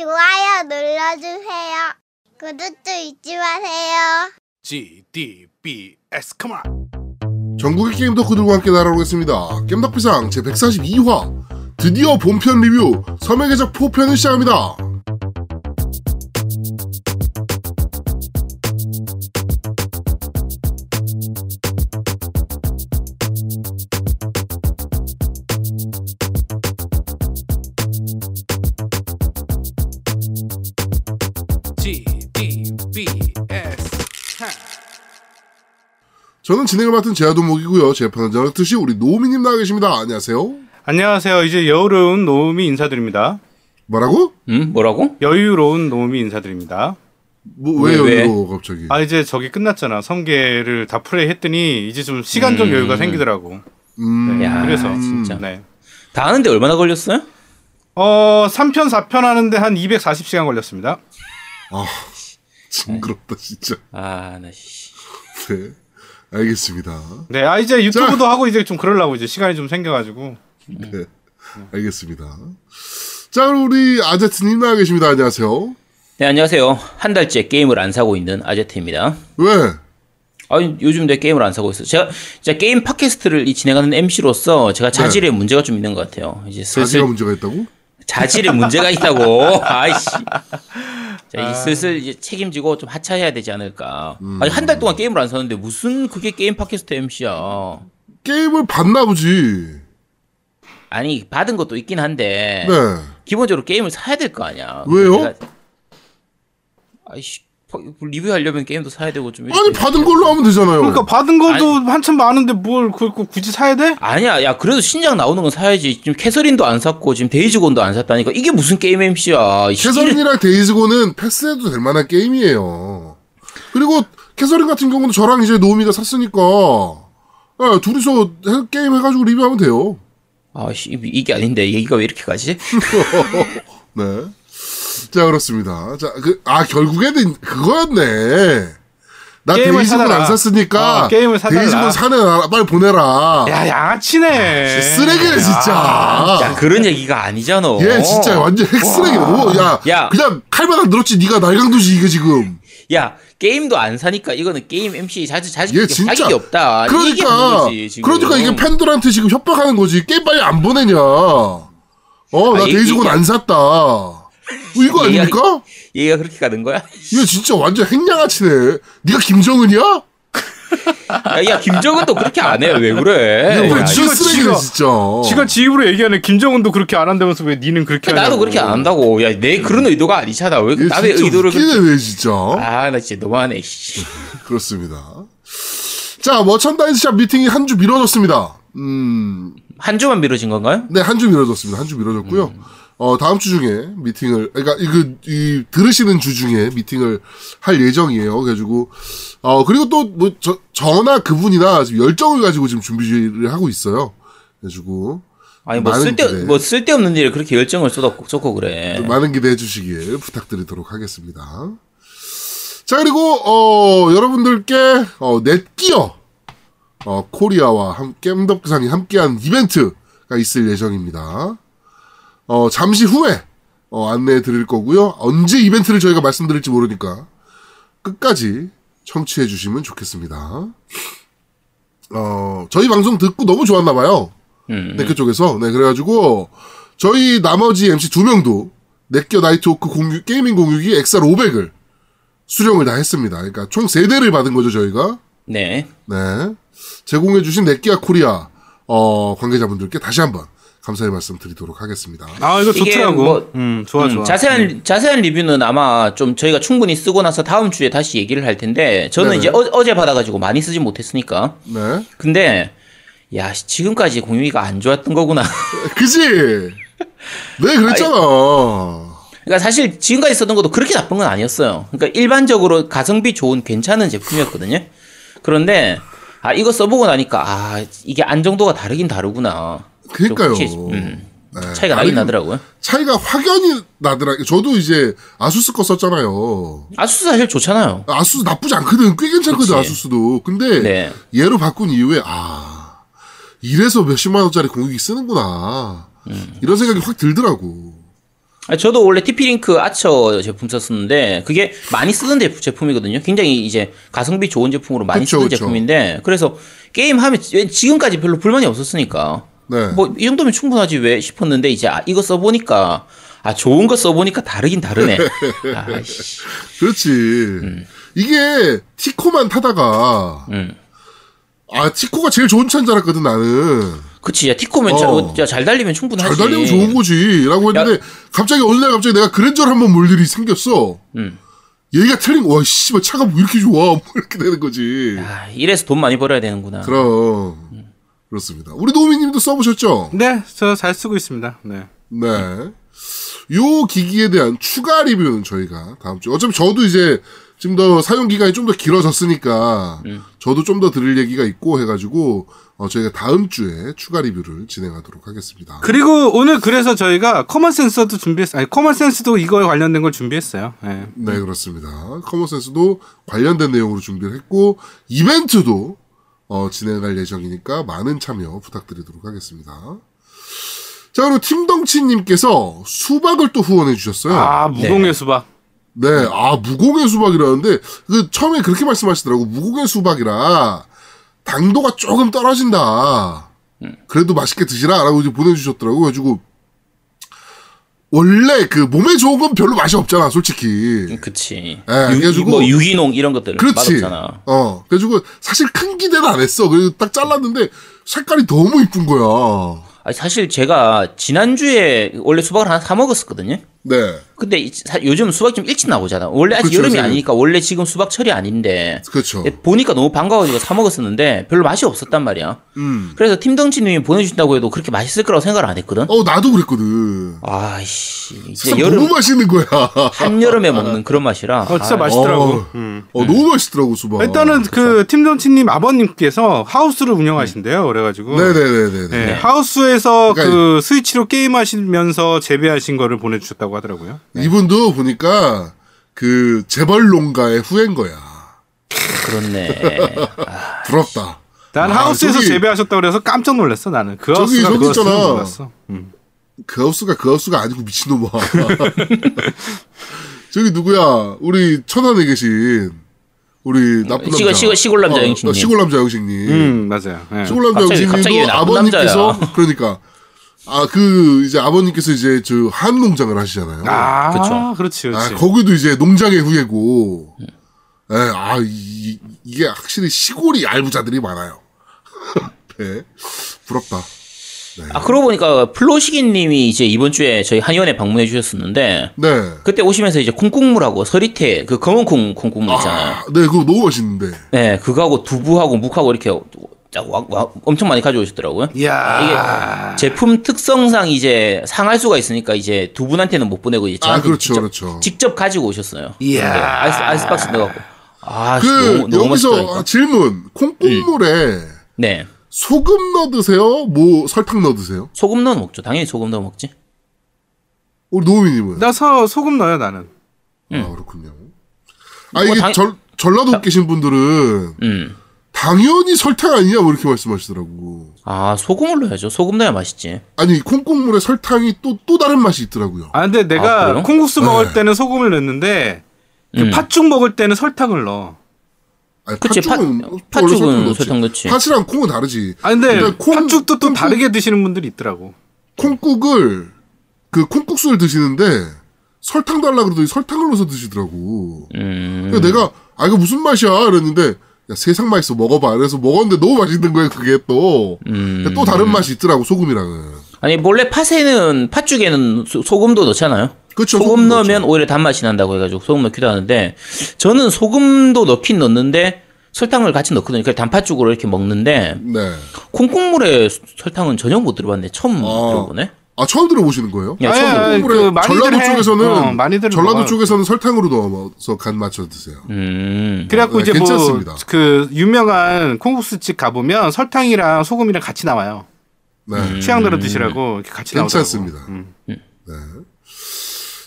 좋아요 눌러주세요. 구독도 잊지 마세요. GDBS come on. 전국의 게임 덕후들과 함께 날아오겠습니다. 겜덕비상 제 142화 드디어 본편 리뷰 섬의 계적 4편을 시작합니다. 저는 진행을 맡은 제아도목이고요. 재판은 저렇듯이 우리 노미님 나와 계십니다. 안녕하세요. 안녕하세요. 이제 여유로운 노음이 인사드립니다. 뭐라고? 응? 뭐라고? 여유로운 노음이 인사드립니다. 뭐 왜, 왜요 왜? 이거 갑자기? 아 이제 저기 끝났잖아. 성계를 다 플레이 했더니 이제 좀 시간적 음. 여유가 생기더라고. 음, 네, 야, 그래서 진짜. 네. 다 하는데 얼마나 걸렸어요? 어 3편 4편 하는데 한 240시간 걸렸습니다. 아 징그럽다 진짜. 아, 나 씨. 네, 알겠습니다. 네, 아 이제 유튜브도 하고 이제 좀 그러려고 이제 시간이 좀 생겨가지고 네, 알겠습니다. 자 그럼 우리 아제트님 나와 계십니다. 안녕하세요. 네, 안녕하세요. 한 달째 게임을 안 사고 있는 아제트입니다. 왜? 아니, 요즘 내 게임을 안 사고 있어요. 제가 진짜 게임 팟캐스트를 이 진행하는 MC로서 제가 자질에 문제가 좀 있는 것 같아요. 이제 슬슬 자지가 문제가 있다고? 자질에 문제가 있다고. 아이씨. 자, 이제 슬슬 이제 책임지고 좀 하차해야 되지 않을까. 아니, 한 달 동안 게임을 안 사는데 무슨 그게 게임 팟캐스트 MC야. 게임을 봤나 보지. 아니, 받은 것도 있긴 한데. 네. 기본적으로 게임을 사야 될 거 아니야. 왜요? 아이씨, 퍼- 리뷰하려면 게임도 사야 되고 좀. 아니 받은 걸로 하면 되잖아요. 그러니까 받은 것도 한참 많은데 뭘 그걸 꼭 굳이 사야 돼? 아니야, 야, 그래도 신작 나오는 건 사야지. 지금 캐서린도 안 샀고, 지금 Days Gone도 안 샀다니까. 이게 무슨 게임 MC야. 캐서린이랑 Days Gone은 패스해도 될 만한 게임이에요. 그리고 캐서린 같은 경우는 저랑 이제 노미가 샀으니까 예, 둘이서 해- 게임 해가지고 리뷰하면 돼요. 아씨, 이게 아닌데, 얘기가 왜 이렇게 가지? 네. 자 그렇습니다. 자그아 결국에는 그거였네. 나 게임을 사달라. 안 샀으니까 어, 게임을 사달라. Days Gone 사내 빨리 보내라. 야 양아치네. 쓰레기네 진짜. 야, 그런 얘기가 아니잖아. 얘 진짜 완전 핵 쓰레기네. 오, 야, 야. 그냥 칼만 안 들었지. 네가 날강도지 이게 지금. 야, 게임도 안 사니까 이거는 게임 MC 자주 자주 얘 진짜 자격이 없다. 이게 그러니까 지금. 그러니까 이게 팬들한테 지금 협박하는 거지. 게임 빨리 안 보내냐. 어, 나 아, 얘기- 안 샀다. 뭐 이거 얘기가- 아닙니까? 얘가 그렇게 가는 거야? 이거 진짜 완전 핵양아치네. 네가 김정은이야? 야, 야, 김정은도 그렇게 안 해. 왜 그래? 야, 완전 지가- 쓰레기네 진짜. 지가 지 입으로 얘기하네. 김정은도 그렇게 안 한다면서 왜 니는 그렇게. 나도 그렇게 안 한다고. 야, 내 그런 의도가 아니잖아. 왜얘 남의 진짜 의도를 웃기네 그렇게. 왜 진짜. 아, 나 진짜 너무하네, 씨. 그렇습니다. 자 머천다이즈샵 미팅이 한 주 미뤄졌습니다. 음, 한 주만 미뤄진 건가요? 네, 한 주 미뤄졌습니다. 한 주 미뤄졌고요. 어, 다음 주 중에 미팅을, 그러니까 이거, 이, 들으시는 주 중에 미팅을 할 예정이에요. 그래가지고, 어, 그리고 또, 뭐, 저, 저나 그분이나 지금 열정을 가지고 지금 준비를 하고 있어요. 그래가지고, 아니, 뭐 쓸데, 기대. 뭐 쓸데없는 일에 그렇게 열정을 쏟았고, 쏟고 그래. 많은 기대해 주시길 부탁드리도록 하겠습니다. 자, 그리고, 어, 여러분들께, 어, 넷기어, 어, 코리아와 함, 겜덕비상이 함께한 이벤트가 있을 예정입니다. 어, 잠시 후에, 어, 안내해 드릴 거고요. 언제 이벤트를 저희가 말씀드릴지 모르니까 끝까지 청취해 주시면 좋겠습니다. 어, 저희 방송 듣고 너무 좋았나 봐요. 음. 넷기어 쪽에서. 네, 그래가지고, 저희 나머지 MC 두 명도, 넷기어 Nighthawk 공유, 게이밍 공유기 XR 500을 수령을 다 했습니다. 그러니까 총 세대를 받은 거죠, 저희가. 네. 네. 제공해 주신 넷기아 코리아, 어, 관계자분들께 다시 한번 감사의 말씀 드리도록 하겠습니다. 아 이거 좋더라고. 뭐- 음 좋아 음, 좋아. 자세한 자세한 리뷰는 아마 좀 저희가 충분히 쓰고 나서 다음 주에 다시 얘기를 할 텐데 저는 네네. 이제 어, 제 받아가지고 많이 쓰지 못했으니까 네. 근데 야 씨, 지금까지 공유기가 안 좋았던 거구나 그지? 네, 그랬잖아. 그러니까 사실 지금까지 썼던 것도 그렇게 나쁜 건 아니었어요 그러니까 일반적으로 가성비 좋은 괜찮은 제품이었거든요 그런데 아 이거 써보고 나니까 아 이게 안정도가 다르긴 다르구나 좀 그러니까요. 확실히, 음, 네. 차이가 나긴 나더라고요 차이가 확연히 나더라. 저도 이제 아수스 거 썼잖아요. 아수스 사실 좋잖아요 아수스 나쁘지 않거든. 꽤 괜찮거든, 그치. 아수스도. 근데 네. 얘로 바꾼 이후에 아 이래서 몇십만 원짜리 공유기 쓰는구나. 음. 이런 생각이 확 들더라고. 아, 저도 원래 TP링크 아처 제품 썼었는데 그게 많이 쓰던 제- 제품이거든요. 굉장히 이제 가성비 좋은 제품으로 많이 그쵸, 쓰던 그쵸. 제품인데 그래서 게임 하면 지- 지금까지 별로 불만이 없었으니까 네. 뭐이 정도면 충분하지 왜 싶었는데 이제 아, 이거 써보니까 아 좋은 거 써보니까 다르긴 다르네. 아이씨. 그렇지. 이게 티코만 타다가 음. 아 티코가 제일 좋은 차인 줄 알았거든 나는. 그치, 야, 티코면 어. 자, 잘 달리면 충분하지. 잘 달리면 좋은 거지 라고 했는데 갑자기 어느 날 갑자기 내가 그랜저를 한번 몰 일이 생겼어. 음. 얘기가 틀린 거. 와 씨발 차가 뭐 이렇게 좋아 뭐 이렇게 되는 거지. 아, 이래서 돈 많이 벌어야 되는구나. 그럼 그렇습니다. 우리 노미님도 써보셨죠? 네, 저 잘 쓰고 있습니다. 네. 네. 요 기기에 대한 추가 리뷰는 저희가 다음 주. 어차피 저도 이제 지금 더 사용 기간이 좀 더 길어졌으니까 저도 좀더 들을 얘기가 있고 해가지고 어, 저희가 다음 주에 추가 리뷰를 진행하도록 하겠습니다. 그리고 오늘 그래서 저희가 common sensor도 준비했, 아니 common sense도 이거에 관련된 걸 준비했어요. 네. 네, 그렇습니다. common sense도 관련된 내용으로 준비를 했고, 이벤트도, 어, 진행할 예정이니까 많은 참여 부탁드리도록 하겠습니다. 자, 그리고 팀덩치님께서 수박을 또 후원해 주셨어요. 아 무공의 수박. 네, 아, 무공의 수박이라는데, 그, 처음에 그렇게 말씀하시더라고. 무공의 수박이라, 당도가 조금 떨어진다. 그래도 맛있게 드시라. 라고 이제 보내주셨더라고. 그래가지고, 원래 그 몸에 좋은 건 별로 맛이 없잖아, 솔직히. 그치. 예, 유, 그래가지고- 뭐 유기농 이런 것들 그렇지. 맛없잖아. 어. 그래가지고 사실 큰 기대는 안 했어. 그래서 딱 잘랐는데 색깔이 너무 이쁜 거야. 아니, 사실 제가 지난주에 원래 수박을 하나 사 먹었었거든요. 네. 근데 요즘 수박 좀 일찍 나오잖아. 원래 아직 그쵸, 여름이 요새. 아니니까 원래 지금 수박철이 아닌데 그렇죠. 보니까 너무 반가워가지고 사 먹었었는데 별로 맛이 없었단 말이야. 음. 그래서 팀덩치님이 보내주신다고 해도 그렇게 맛있을 거라고 생각을 안 했거든. 어, 나도 그랬거든. 아이씨 이제 진짜 여름 너무 맛있는 거야. 한 여름에 먹는 그런 맛이라. 어 진짜 아, 맛있더라고. 어, 음. 어, 너무 맛있더라고, 수박. 일단은 그 팀정치님 아버님께서 하우스를 운영하신대요. 그래가지고 네네네네. 네, 네. 하우스에서 그러니까 그 스위치로 게임하시면서 재배하신 거를 보내주셨다고 하더라고요. 이분도 보니까 그 재벌 농가의 후예인 거야. 그렇네. 부럽다. 난 아, 하우스에서 저기- 재배하셨다고 그래서 깜짝 놀랐어 나는. 그 저기, 하우스가 저기 그 있잖아. 몰랐어. 음. 그 하우스가 그 하우스가 아니고 미친놈아. 저기 누구야? 우리 천안에 계신 우리 나쁜 남자. 시골- 시골- 남자 영식님. 어, 시골 남자 영식님. 음 맞아요. 예. 시골 남자 갑자기- 영식님도 아버님께서? 그러니까 아 그 이제 아버님께서 이제 저 한 농장을 하시잖아요. 아, 아 그쵸. 그렇지 그렇지. 거기도 이제 농장의 후예고. 예, 아 이, 이게 확실히 시골이 알부자들이 많아요. 네, 부럽다. 아 그러고 보니까 플로시기님이 이제 이번 주에 저희 한의원에 방문해 주셨었는데 네. 그때 오시면서 이제 콩국물하고 서리태 그 검은 콩 콩국물 있잖아요. 아, 네, 그거 너무 맛있는데. 네, 그거하고 두부하고 묵하고 이렇게 쫙 와- 와- 엄청 많이 가져오셨더라고요. 이야. 제품 특성상 이제 상할 수가 있으니까 이제 두 분한테는 못 보내고 이제 아, 저한테 그렇죠, 직접, 그렇죠. 직접 가지고 오셨어요. 이야. 네, 아이스 아이스박스 넣어갖고. 아, 씨, 그 너무 너무 여기서 맛있더라니까. 질문 콩국물에 네, 소금 넣어 드세요? 뭐 설탕 넣어 드세요? 소금 넣어 먹죠. 당연히 소금 넣어 먹지. 우리 노우미님은 나 서 소금 넣어요 나는. 아 그렇군요. 아 뭐 이게 당- 절, 전라도 계신 분들은 음. 당연히 설탕 아니냐 뭐 이렇게 말씀하시더라고. 아 소금을 넣어야죠. 소금 넣어야 맛있지. 아니 콩국물에 설탕이 또 또 다른 맛이 있더라고요. 아 근데 아, 내가 그래요? 콩국수 네. 먹을 때는 소금을 넣는데 그 음. 팥죽 먹을 때는 설탕을 넣어. 아니, 그치, 팥죽은 팥- 원래 팥죽은 설탕. 설탕 넣지. 팥이랑 콩은 다르지. 아 근데 근데 콩- 팥죽도 또 콩국- 다르게 드시는 분들이 있더라고. 콩국을 그 콩국수를 드시는데 설탕 달라 그러더니 설탕을 넣어서 드시더라고. 음. 그래서 내가 아 이거 무슨 맛이야 이랬는데 야 세상 맛있어 먹어봐. 그래서 먹었는데 너무 맛있는 거예요 그게 또. 음. 또 다른 맛이 있더라고 소금이랑은. 아니 원래 팥에는 팥죽에는 소, 소금도 넣잖아요. 그쵸, 소금 소금 넣으면. 오히려 단맛이 난다고 해가지고 소금 넣기도 하는데 저는 소금도 넣긴 넣는데 설탕을 같이 넣거든요. 그래서 단팥죽으로 이렇게 먹는데 네. 콩국물에 수- 설탕은 전혀 못 들어봤네. 처음 아. 들어보네. 아 처음 들어보시는 거예요? 야, 아니, 처음. 아니, 콩국물에 그 전라도 해. 쪽에서는 어, 많이들 전라도 먹어요. 쪽에서는 설탕으로 넣어서 간 맞춰 드세요. 음. 그래갖고 네, 이제 괜찮습니다. 뭐그 유명한 콩국수집 가 보면 설탕이랑 소금이랑 같이 나와요. 네. 취향대로 드시라고 이렇게 같이 괜찮습니다. 나오더라고. 음.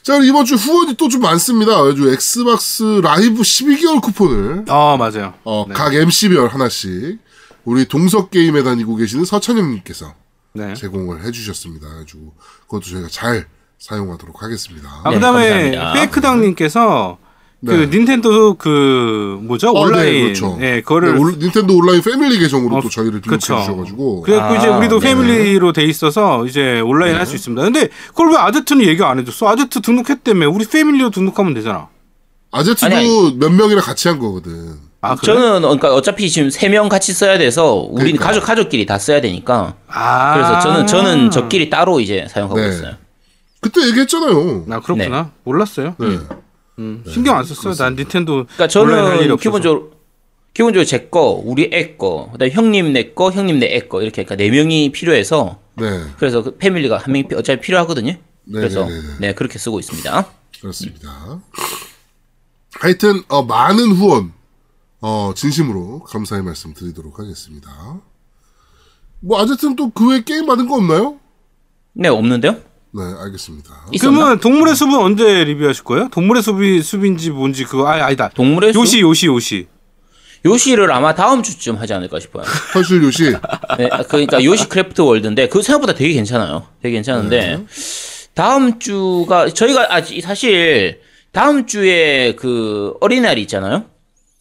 자 그리고 이번 주 후원이 또 좀 많습니다. 요즘 Xbox Live 12개월 쿠폰을 어 맞아요. 어, 각 MC별 하나씩 우리 동석 게임에 다니고 계시는 서찬영님께서 네. 제공을 해주셨습니다. 그래가지고 그것도 저희가 잘 사용하도록 하겠습니다. 아, 네, 그다음에. 페이크당님께서 그 네. 닌텐도 그 뭐죠 어, 온라인 네, 그렇죠. 예 그거를 네, 올- 닌텐도 온라인 패밀리 계정으로 어, 또 저희를 등록해 그쵸. 주셔가지고 그래갖고 이제 아, 우리도 네. 패밀리로 돼 있어서 이제 온라인 할 수 있습니다. 근데 그걸 왜 아제트는 얘기 안 해줬어? 아제트 등록했다며 우리 패밀리로 등록하면 되잖아. 아제트도 아니, 아니. 몇 명이랑 같이 한 거거든. 아 그래? 저는 그러니까 어차피 지금 세 명 같이 써야 돼서 우리는 그러니까. 가족 가족끼리 다 써야 되니까 아 그래서 저는 저는 저끼리 따로 이제 사용하고 네. 있어요. 그때 얘기했잖아요. 아 그렇구나 몰랐어요. 네. 음, 신경 안 썼어요. 난 닌텐도 그러니까 저는. 기본적으로 기본적으로 제 거, 우리 애 거, 그다음 에 형님 내 거, 형님 내 애 거 이렇게 그러니까 네 명이 필요해서 네. 그래서 그 패밀리가 한 명이 피- 어차피 필요하거든요. 그래서 네네네네. 네 그렇게 쓰고 있습니다. 그렇습니다. 하여튼 어, 많은 후원 어, 진심으로 감사의 말씀 드리도록 하겠습니다. 뭐 아제트는 또 그 외에 게임 받은 거 없나요? 네 없는데요? 네, 알겠습니다. 있었나? 그러면 동물의 숲은 언제 리뷰하실 거예요? 동물의 숲이 숲인지 뭔지 그거 아 아니다. 동물의 숲? 요시 요시 요시. 요시를 아마 다음 주쯤 하지 않을까 싶어요. 현실 요시 네, 아, 그러니까 요시 Craft World인데 그 생각보다 되게 괜찮아요. 되게 괜찮은데 다음 주가 저희가 아직 사실 다음 주에 그 어린이날이 있잖아요.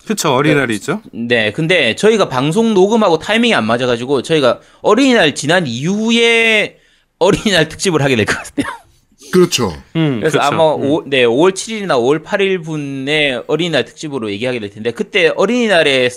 그쵸 어린이날이 있죠. 네, 근데 저희가 방송 녹음하고 타이밍이 안 맞아가지고 저희가 어린이날 지난 이후에 어린이날 특집을 하게 될 것 같아요. 그렇죠. 음, 그래서 그쵸. 아마 오, 네, 5월 7일이나 5월 8일 분에 어린이날 특집으로 얘기하게 될 텐데 그때 어린이날에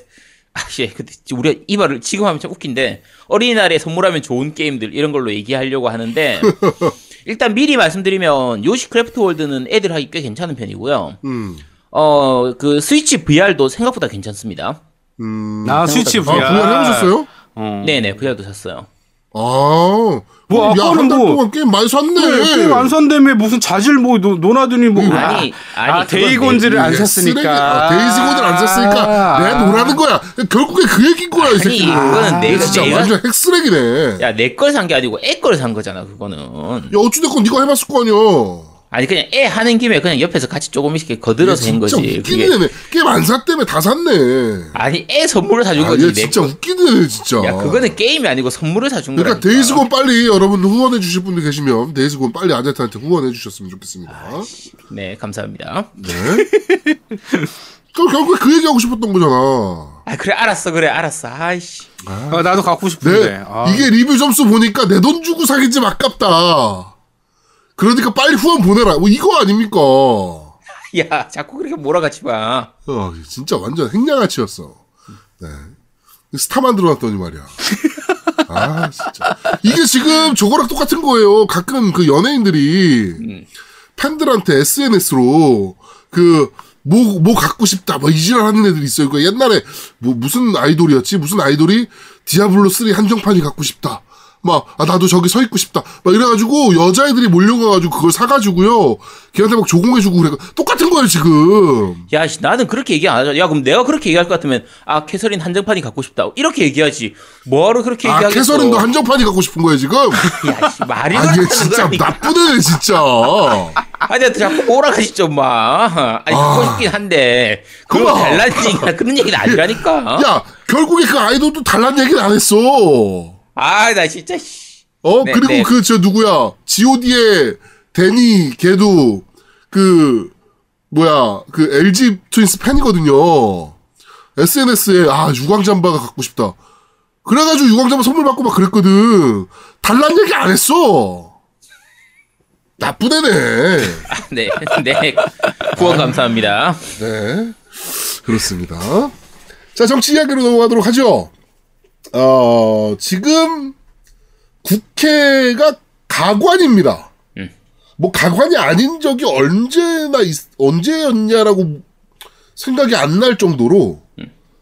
아씨 그때 우리가 이 말을 지금 하면 참 웃긴데 어린이날에 선물하면 좋은 게임들 이런 걸로 얘기하려고 하는데 일단 미리 말씀드리면 요시 Craft World는 애들 하기 꽤 괜찮은 편이고요. 음. 어 그 스위치 VR도 생각보다 괜찮습니다. 음. 아 스위치 아, VR. VR 해보셨어요? 어. 네네 VR도 샀어요. 아. 뭐, 야, 아까는 뭐- 동안 게임 많이 샀네. 네, 게임 안 산다며 무슨 자질 뭐 노, 노나더니 뭐 아니, 아, 아니, 아, 데이곤즈를 안 샀으니까 쓰레기- 아, Days Gone을 안 샀으니까 내가 노라는 거야. 결국에 그 얘기인 거야, 이 아니 새끼. 이거는 내가 진짜 내가 완전 핵쓰레기네. 야, 야내 걸 산 게 아니고 애 걸 산 거잖아 그거는. 어찌 됐건 네가 해봤을 거 아니야. 아니 그냥 애 하는 김에 그냥 옆에서 같이 조금씩 이렇게 거들어서 한 진짜 거지. 웃기는 그게 애네. 게임 안 샀다며 다 샀네. 아니 애 선물을 사준 아, 거지. 진짜 애네, 진짜. 야 그거는 게임이 아니고 선물을 사준 거야. 그러니까 Days Gone 빨리 여러분 후원해 주실 분들 계시면 Days Gone 빨리 아제트한테 후원해 주셨으면 좋겠습니다. 네 감사합니다. 네. 그럼 결국에 그 얘기하고 싶었던 거잖아. 아 그래 알았어 그래 알았어. 아이씨. 아, 나도 갖고 네, 싶은데. 아. 이게 리뷰 점수 보니까 내 돈 주고 사긴 좀 아깝다. 그러니까 빨리 후원 보내라. 뭐 이거 아닙니까? 야 자꾸 그렇게 몰아가지 마. 어, 진짜 완전 행량아치였어. 네. 스타 만 들어놨더니 말이야. 아, 진짜. 이게 지금 저거랑 똑같은 거예요. 가끔 그 연예인들이 팬들한테 SNS로 그, 뭐, 뭐 갖고 싶다. 뭐 이지랄 하는 애들이 있어요. 그 옛날에 뭐 무슨 아이돌이었지? 무슨 아이돌이 디아블로 3 한정판이 갖고 싶다. 막, 아, 나도 저기 서 있고 싶다. 막 이래가지고 여자애들이 몰려가가지고 그걸 사가지고요. 걔한테 막 조공해주고 그래. 똑같은 거예요, 지금. 야 씨, 나는 그렇게 얘기 안 하잖아. 야 그럼 내가 그렇게 얘기할 것 같으면 아 캐서린 한정판이 갖고 싶다. 이렇게 얘기하지. 뭐하러 그렇게 아, 얘기하겠어. 캐서린도 한정판이 갖고 싶은 거예요, 지금? 야 씨, 말이 아, 그렇다는 얘 진짜 애네, 진짜. 아니, 자꾸 몰아가지 좀 마. 아니, 아. 듣고 싶긴 한데. 그거. 달라는 얘기나 그런 얘기는 아니라니까. 야, 결국에 그 아이돌도 달란 얘기는 안 했어. 아, 나 진짜, 씨. 어, 네, 그리고 네. 그, 저, 누구야. GOD의 데니, 걔도, 그, 뭐야, 그 LG 트윈스 팬이거든요. SNS에, 아, 유광잠바가 갖고 싶다. 그래가지고 유광잠바 선물 받고 막 그랬거든. 달란 얘기 안 했어. 나쁜 애네. 아, 네, 네. 후원 감사합니다. 네. 그렇습니다. 자, 정치 이야기로 넘어가도록 하죠. 어, 지금 국회가 가관입니다. 뭐 가관이 아닌 적이 언제나 있- 언제였냐라고 생각이 안 날 정도로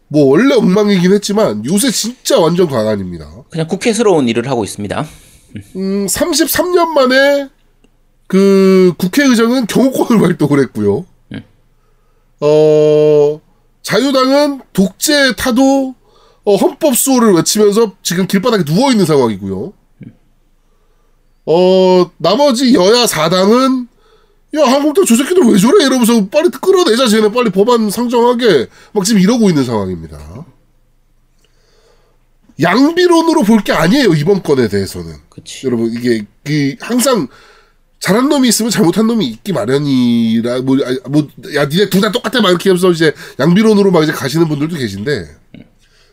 뭐 원래 엉망이긴 했지만 요새 진짜 완전 가관입니다. 그냥 국회스러운 일을 하고 있습니다. 음, 33년 만에 그 국회의장은 경호권을 발동을 했고요. 어, 자유당은 독재 타도 어, 헌법 수호를 외치면서 지금 길바닥에 누워 있는 상황이고요. 어, 나머지 여야 4당은 야, 한국당 저 새끼들 왜 저래? 이러면서 빨리 끌어내자, 쟤네 빨리 법안 상정하게. 막 지금 이러고 있는 상황입니다. 양비론으로 볼 게 아니에요, 이번 건에 대해서는. 그치. 여러분 이게 그 항상 잘한 놈이 있으면 잘못한 놈이 있기 마련이라 뭐뭐야 니네 둘 다 똑같아 막 이렇게 하면서 이제 양비론으로 막 이제 가시는 분들도 계신데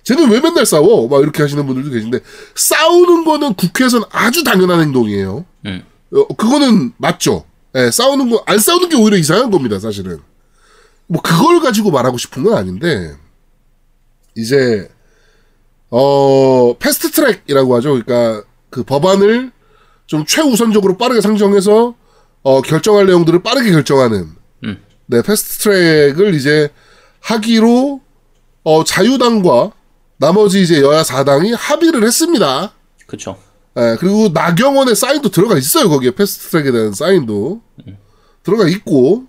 쟤는 왜 맨날 싸워 막 이렇게 하시는 분들도 계신데 싸우는 거는 국회에서는 아주 당연한 행동이에요. 음. 어, 그거는 맞죠. 예, 싸우는 거 안 싸우는 게 오히려 이상한 겁니다 사실은. 뭐 그걸 가지고 말하고 싶은 건 아닌데 이제 어 패스트 트랙이라고 하죠. 그러니까 그 법안을 좀 최우선적으로 빠르게 상정해서 어 결정할 내용들을 빠르게 결정하는 음. 네 패스트 트랙을 이제 하기로 어 자유당과 나머지 이제 여야 사당이 합의를 했습니다. 그쵸. 예, 그리고 나경원의 사인도 들어가 있어요. 거기에 패스트 트랙에 대한 사인도 들어가 있고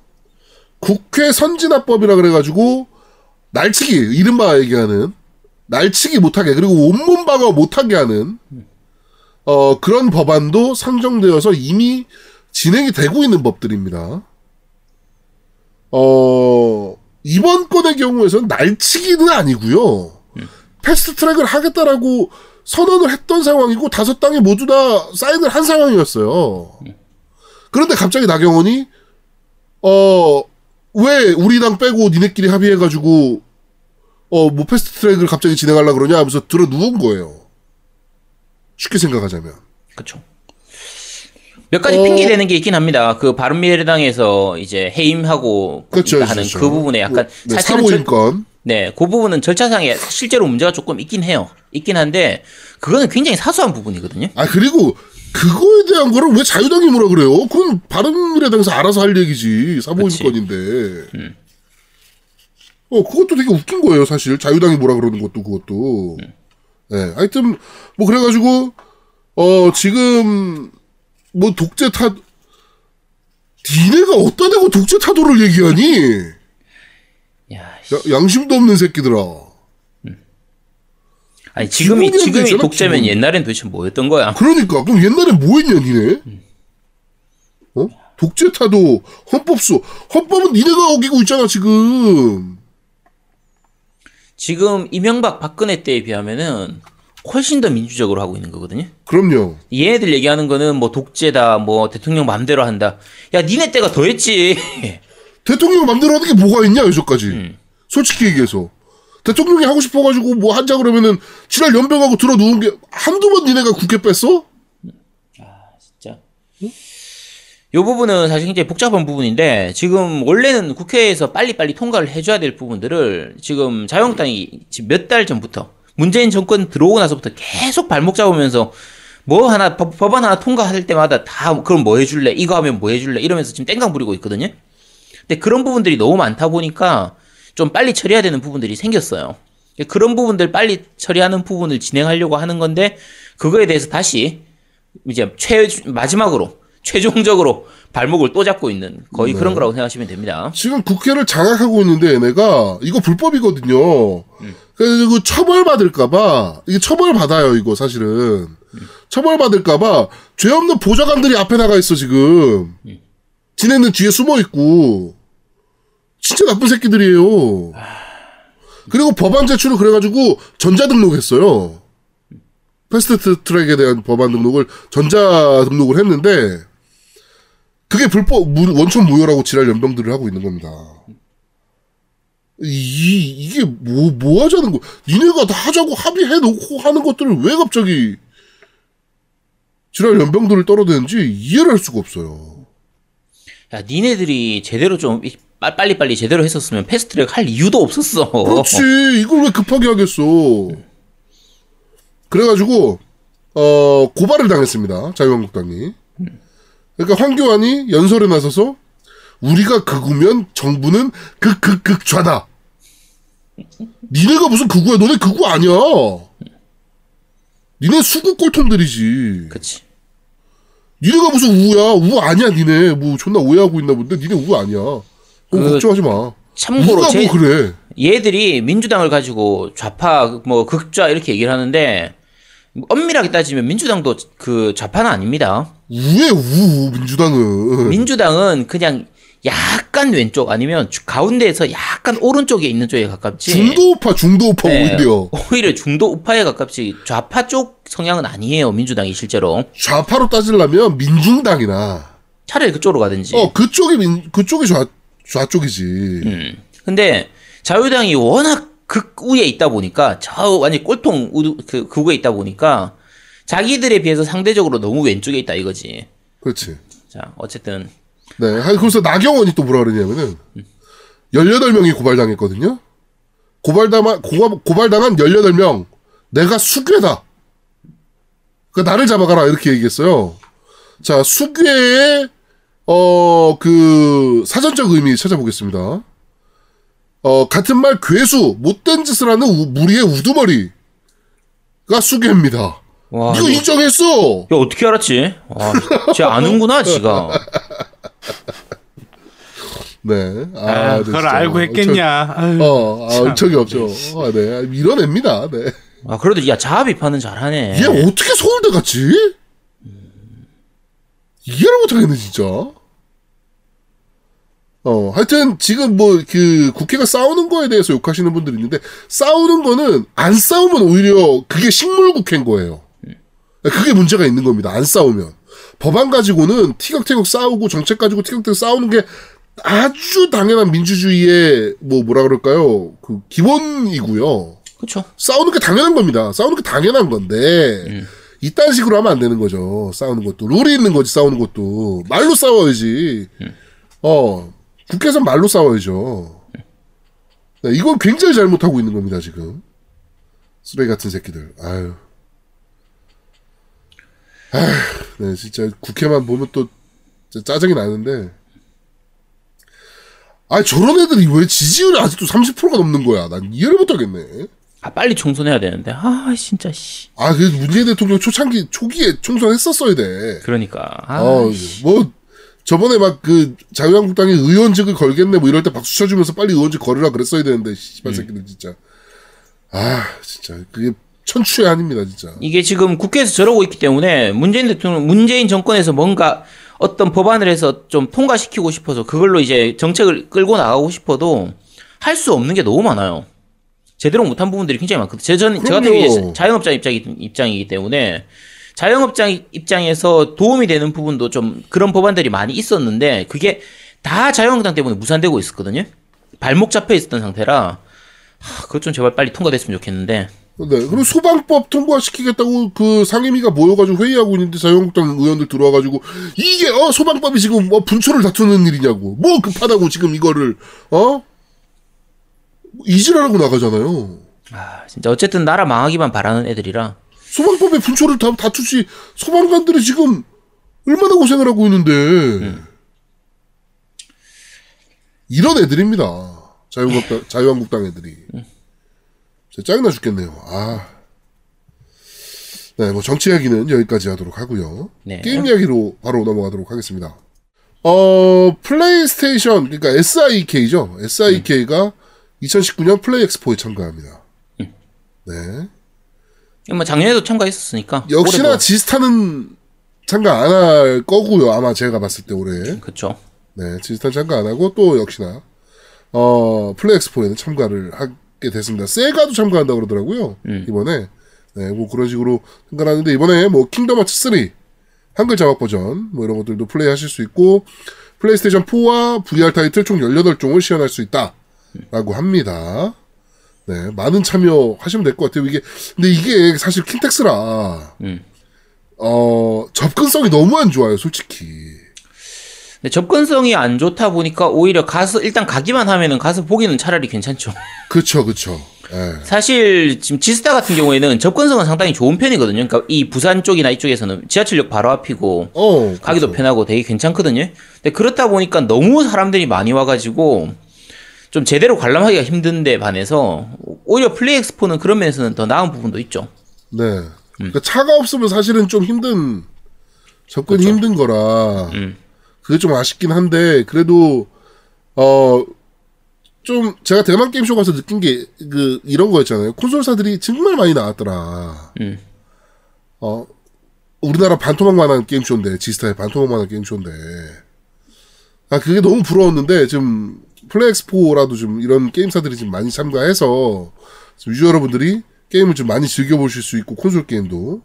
국회 선진화법이라 그래가지고 날치기 이른바 얘기하는 날치기 못하게 그리고 온몸 방어 못하게 하는 어 그런 법안도 상정되어서 이미 진행이 되고 있는 법들입니다. 어 이번 건의 경우에서는 날치기는 아니고요. 패스트 트랙을 하겠다라고 선언을 했던 상황이고 다섯 당이 모두 다 사인을 한 상황이었어요. 그런데 갑자기 나경원이 어 왜 우리 당 빼고 니네끼리 합의해가지고 어뭐 패스트 트랙을 갑자기 진행하려 그러냐 하면서 들어 누운 거예요. 쉽게 생각하자면. 그쵸. 몇 가지 어. 핑계 대는 게 있긴 합니다. 그 바른미래당에서 이제 해임하고 그렇죠. 하는 그렇죠. 그 부분에 약간 네, 사실은 절- 사모임권. 네, 그 부분은 절차상에 실제로 문제가 조금 있긴 해요. 있긴 한데 그거는 굉장히 사소한 부분이거든요. 아 그리고 그거에 대한 거를 왜 자유당이 뭐라 그래요? 그건 바른미래당에서 알아서 할 얘기지 사모임권인데. 음. 어 그것도 되게 웃긴 거예요 사실 자유당이 뭐라 그러는 것도 그것도. 음. 네, 하여튼 뭐 그래가지고 어 지금 뭐 독재 타 니네가 어디다 대고 독재 타도를 얘기하니? 야, 야, 양심도 없는 새끼들아. 아니 지금이 지금이 있잖아, 독재면 기본. 옛날엔 도대체 뭐였던 거야? 그러니까 그럼 옛날에 뭐 했냐 니네? 어? 독재 타도 헌법소 헌법은 니네가 어기고 있잖아 지금. 지금 이명박 박근혜 때에 비하면은 훨씬 더 민주적으로 하고 있는 거거든요. 그럼요. 얘네들 얘기하는 거는 뭐 독재다, 뭐 대통령 마음대로 한다. 야, 니네 때가 더 했지. 대통령 맘대로 하는 게 뭐가 있냐 여기까지. 음. 솔직히 얘기해서 대통령이 하고 싶어가지고 뭐 한자 그러면은 지랄 연병하고 들어 누운 게 한두 번 니네가 국회 뺐어? 진짜. 요 부분은 사실 굉장히 복잡한 부분인데 지금 원래는 국회에서 빨리빨리 통과를 해줘야 될 부분들을 지금 자유한국당이 지금 몇 달 전부터 문재인 정권 들어오고 나서부터 계속 발목 잡으면서 뭐 하나 법, 법안 하나 통과할 때마다 다 그럼 뭐 해줄래 이거 하면 뭐 해줄래 이러면서 지금 땡강 부리고 있거든요. 근데 그런 부분들이 너무 많다 보니까 좀 빨리 처리해야 되는 부분들이 생겼어요. 그런 부분들 빨리 처리하는 부분을 진행하려고 하는 건데 그거에 대해서 다시 이제 최 마지막으로 최종적으로 발목을 또 잡고 있는 거의 그런 거라고 생각하시면 됩니다. 지금 국회를 장악하고 있는데 얘네가 이거 불법이거든요. 그래서 그 처벌 받을까봐 이게 처벌 받아요 이거 사실은 처벌 받을까봐 죄 없는 보좌관들이 앞에 나가 있어 지금. 지네는 뒤에 숨어 있고 진짜 나쁜 새끼들이에요. 그리고 법안 제출을 그래가지고 전자 등록했어요. 패스트 트랙에 대한 법안 등록을 전자 등록을 했는데 그게 불법 무- 원천 무효라고 지랄 연병들을 하고 있는 겁니다. 이 이게 뭐 뭐 하자는 거? 니네가 다 하자고 합의해 놓고 하는 것들을 왜 갑자기 지랄 연병들을 떨어대는지 이해를 할 수가 없어요. 야, 니네들이 제대로 좀 빨리빨리 제대로 했었으면 패스트트랙 할 이유도 없었어. 그렇지 이걸 왜 급하게 하겠어? 그래가지고 어 고발을 당했습니다 자유한국당이. 그러니까 황교안이 연설에 나서서 우리가 극우면 정부는 극극극 좌다. 니네가 무슨 극우야? 너네 극우 아니야. 니네 수구 꼴통들이지. 그치. 니네가 무슨 우야? 우 아니야, 니네. 뭐 존나 오해하고 있나 본데 니네 우 아니야. 어, 그- 걱정하지 마. 참고로 우가 제, 뭐 그래. 얘들이 민주당을 가지고 좌파 뭐 극좌 이렇게 얘기를 하는데 엄밀하게 따지면 민주당도 그 좌파는 아닙니다. 우에 우 민주당은 민주당은 그냥 약간 왼쪽 아니면 주- 가운데에서 약간 오른쪽에 있는 쪽에 가깝지. 중도우파 중도우파 네, 오히려 오히려 중도 우파에 가깝지 좌파 쪽 성향은 아니에요 민주당이 실제로. 좌파로 따지려면 민중당이나 차라리 그쪽으로 가든지. 어 그쪽이 민 그쪽이 좌 좌쪽이지. 음. 근데 자유당이 워낙 극우에 있다 보니까 저 완전 꼴통 우, 그 극우에 있다 보니까 자기들에 비해서 상대적으로 너무 왼쪽에 있다 이거지. 그렇지. 자 어쨌든 네. 그래서 나경원이 또 뭐라 그러냐면은 18명이 고발당했거든요. 고발당한 고발, 고발당한 18명 내가 수괴다. 그 나를 잡아가라 이렇게 얘기했어요. 자, 수괴의 어 그 사전적 의미 찾아보겠습니다. 어 같은 말 괴수 못된 짓을 하는 우- 무리의 우두머리가 수괴입니다. 와 이거 인정했어. 야, 어떻게 알았지? 와, 쟤 아는구나 지가. 네. 아, 아, 네, 그걸 진짜. 알고 했겠냐. 아유. 어, 아, 어처이 없죠. 아, 네. 밀어냅니다. 네. 아 그래도 야 자아 비판은 잘하네. 얘 어떻게 서울대 갔지? 이해를 못하겠네, 진짜. 어, 하여튼, 지금 뭐, 그, 국회가 싸우는 거에 대해서 욕하시는 분들이 있는데, 싸우는 거는, 안 싸우면 오히려 그게 식물 국회인 거예요. 그게 문제가 있는 겁니다. 안 싸우면. 법안 가지고는 티격태격 싸우고, 정책 가지고 티격태격 싸우는 게 아주 당연한 민주주의의, 뭐, 뭐라 그럴까요? 그, 기본이고요. 그렇죠. 싸우는 게 당연한 겁니다. 싸우는 게 당연한 건데 이딴 식으로 하면 안 되는 거죠. 싸우는 것도 룰이 있는 거지. 싸우는 것도 말로 싸워야지. 어 국회에서 말로 싸워야죠. 네, 이건 굉장히 잘못하고 있는 겁니다. 지금 쓰레기 같은 새끼들. 아유. 아휴, 네, 진짜 국회만 보면 또 짜증이 나는데. 아, 저런 애들이 왜 지지율이 아직도 30%가 넘는 거야? 난 이해를 못 하겠네. 아 빨리 총선해야 되는데 아 진짜 씨. 아, 그 문재인 대통령 초창기 초기에 총선했었어야 돼. 그러니까 아, 어, 뭐 저번에 막 그 자유한국당이 의원직을 걸겠네 뭐 이럴 때 박수 쳐주면서 빨리 의원직 걸으라 그랬어야 되는데 씨발 새끼들 진짜. 아, 진짜 그게 천추의 한입니다, 진짜. 이게 지금 국회에서 저러고 있기 때문에 문재인 대통령, 문재인 정권에서 뭔가 어떤 법안을 해서 좀 통과시키고 싶어서 그걸로 이제 정책을 끌고 나가고 싶어도 할 수 없는 게 너무 많아요. 제대로 못한 부분들이 굉장히 많거든요. 제, 전, 저 같은. 경우에 자영업자 입장이, 입장이기 때문에 자영업자 입장에서 도움이 되는 부분도 좀 그런 법안들이 많이 있었는데 그게 다 자유한국당 때문에 무산되고 있었거든요. 발목 잡혀 있었던 상태라 하, 그것 좀 제발 빨리 통과됐으면 좋겠는데 네, 그리고 소방법 통과시키겠다고 그 상임위가 모여가지고 회의하고 있는데 자유한국당 의원들 들어와가지고 이게 어 소방법이 지금 뭐 분초를 다투는 일이냐고 뭐 급하다고 지금 이거를 어 이질하라고 나가잖아요. 아 진짜 어쨌든 나라 망하기만 바라는 애들이라 소방법의 분초를 다, 다투지 소방관들이 지금 얼마나 고생을 하고 있는데 이런 애들입니다. 자유한국당, 자유한국당 애들이 진짜 짜증나 죽겠네요. 아. 네, 뭐 정치 이야기는 여기까지 하도록 하고요. 네. 게임 이야기로 바로 넘어가도록 하겠습니다. 어, 플레이스테이션, 그러니까 SIK죠. SIK가 2019년 플레이 엑스포에 참가합니다. 네. 이거 뭐 작년에도 참가했었으니까 역시나 올해도 지스타는 참가 안 할 거고요. 아마 제가 봤을 때 올해. 그쵸 네, 지스타 참가 안 하고 또 역시나 어 플레이 엑스포에는 참가를 하게 됐습니다. 세가도 참가한다 고 그러더라고요. 음. 이번에 네, 뭐 그런 식으로 참가하는데 이번에 뭐 킹덤 하츠 3 한글 자막 버전 뭐 이런 것들도 플레이하실 수 있고 플레이스테이션 4와 VR 타이틀 총 18종을 시연할 수 있다 라고 합니다. 네, 많은 참여 하시면 될 것 같아요. 이게 근데 이게 사실 킨텍스라 음. 어 접근성이 너무 안 좋아요, 솔직히. 근데 접근성이 안 좋다 보니까 오히려 가서 일단 가기만 하면은 가서 보기는 차라리 괜찮죠 그쵸, 그쵸. 예. 사실 지금 지스타 같은 경우에는 접근성은 상당히 좋은 편이거든요 그러니까 이 부산 쪽이나 이쪽에서는 지하철역 바로 앞이고 어, 가기도 그쵸. 편하고 되게 괜찮거든요 근데 그렇다 보니까 너무 사람들이 많이 와가지고 좀 제대로 관람하기가 힘든데 반해서 오히려 플레이 엑스포는 그런 면에서는 더 나은 부분도 있죠 네. 음. 그러니까 차가 없으면 사실은 좀 힘든 접근이 힘든 거라 그렇죠. 음. 그게 좀 아쉽긴 한데 그래도 어 좀 제가 대만 게임쇼 가서 느낀 게 그 이런 거였잖아요. 콘솔사들이 정말 많이 나왔더라. 음. 어 우리나라 반토막만한 게임쇼인데 지스타의 반토막만한 게임쇼인데 아 그게 너무 부러웠는데 지금 플레이엑스포라도 좀 이런 게임사들이 좀 많이 참가해서 좀 유저 여러분들이 게임을 좀 많이 즐겨보실 수 있고 콘솔 게임도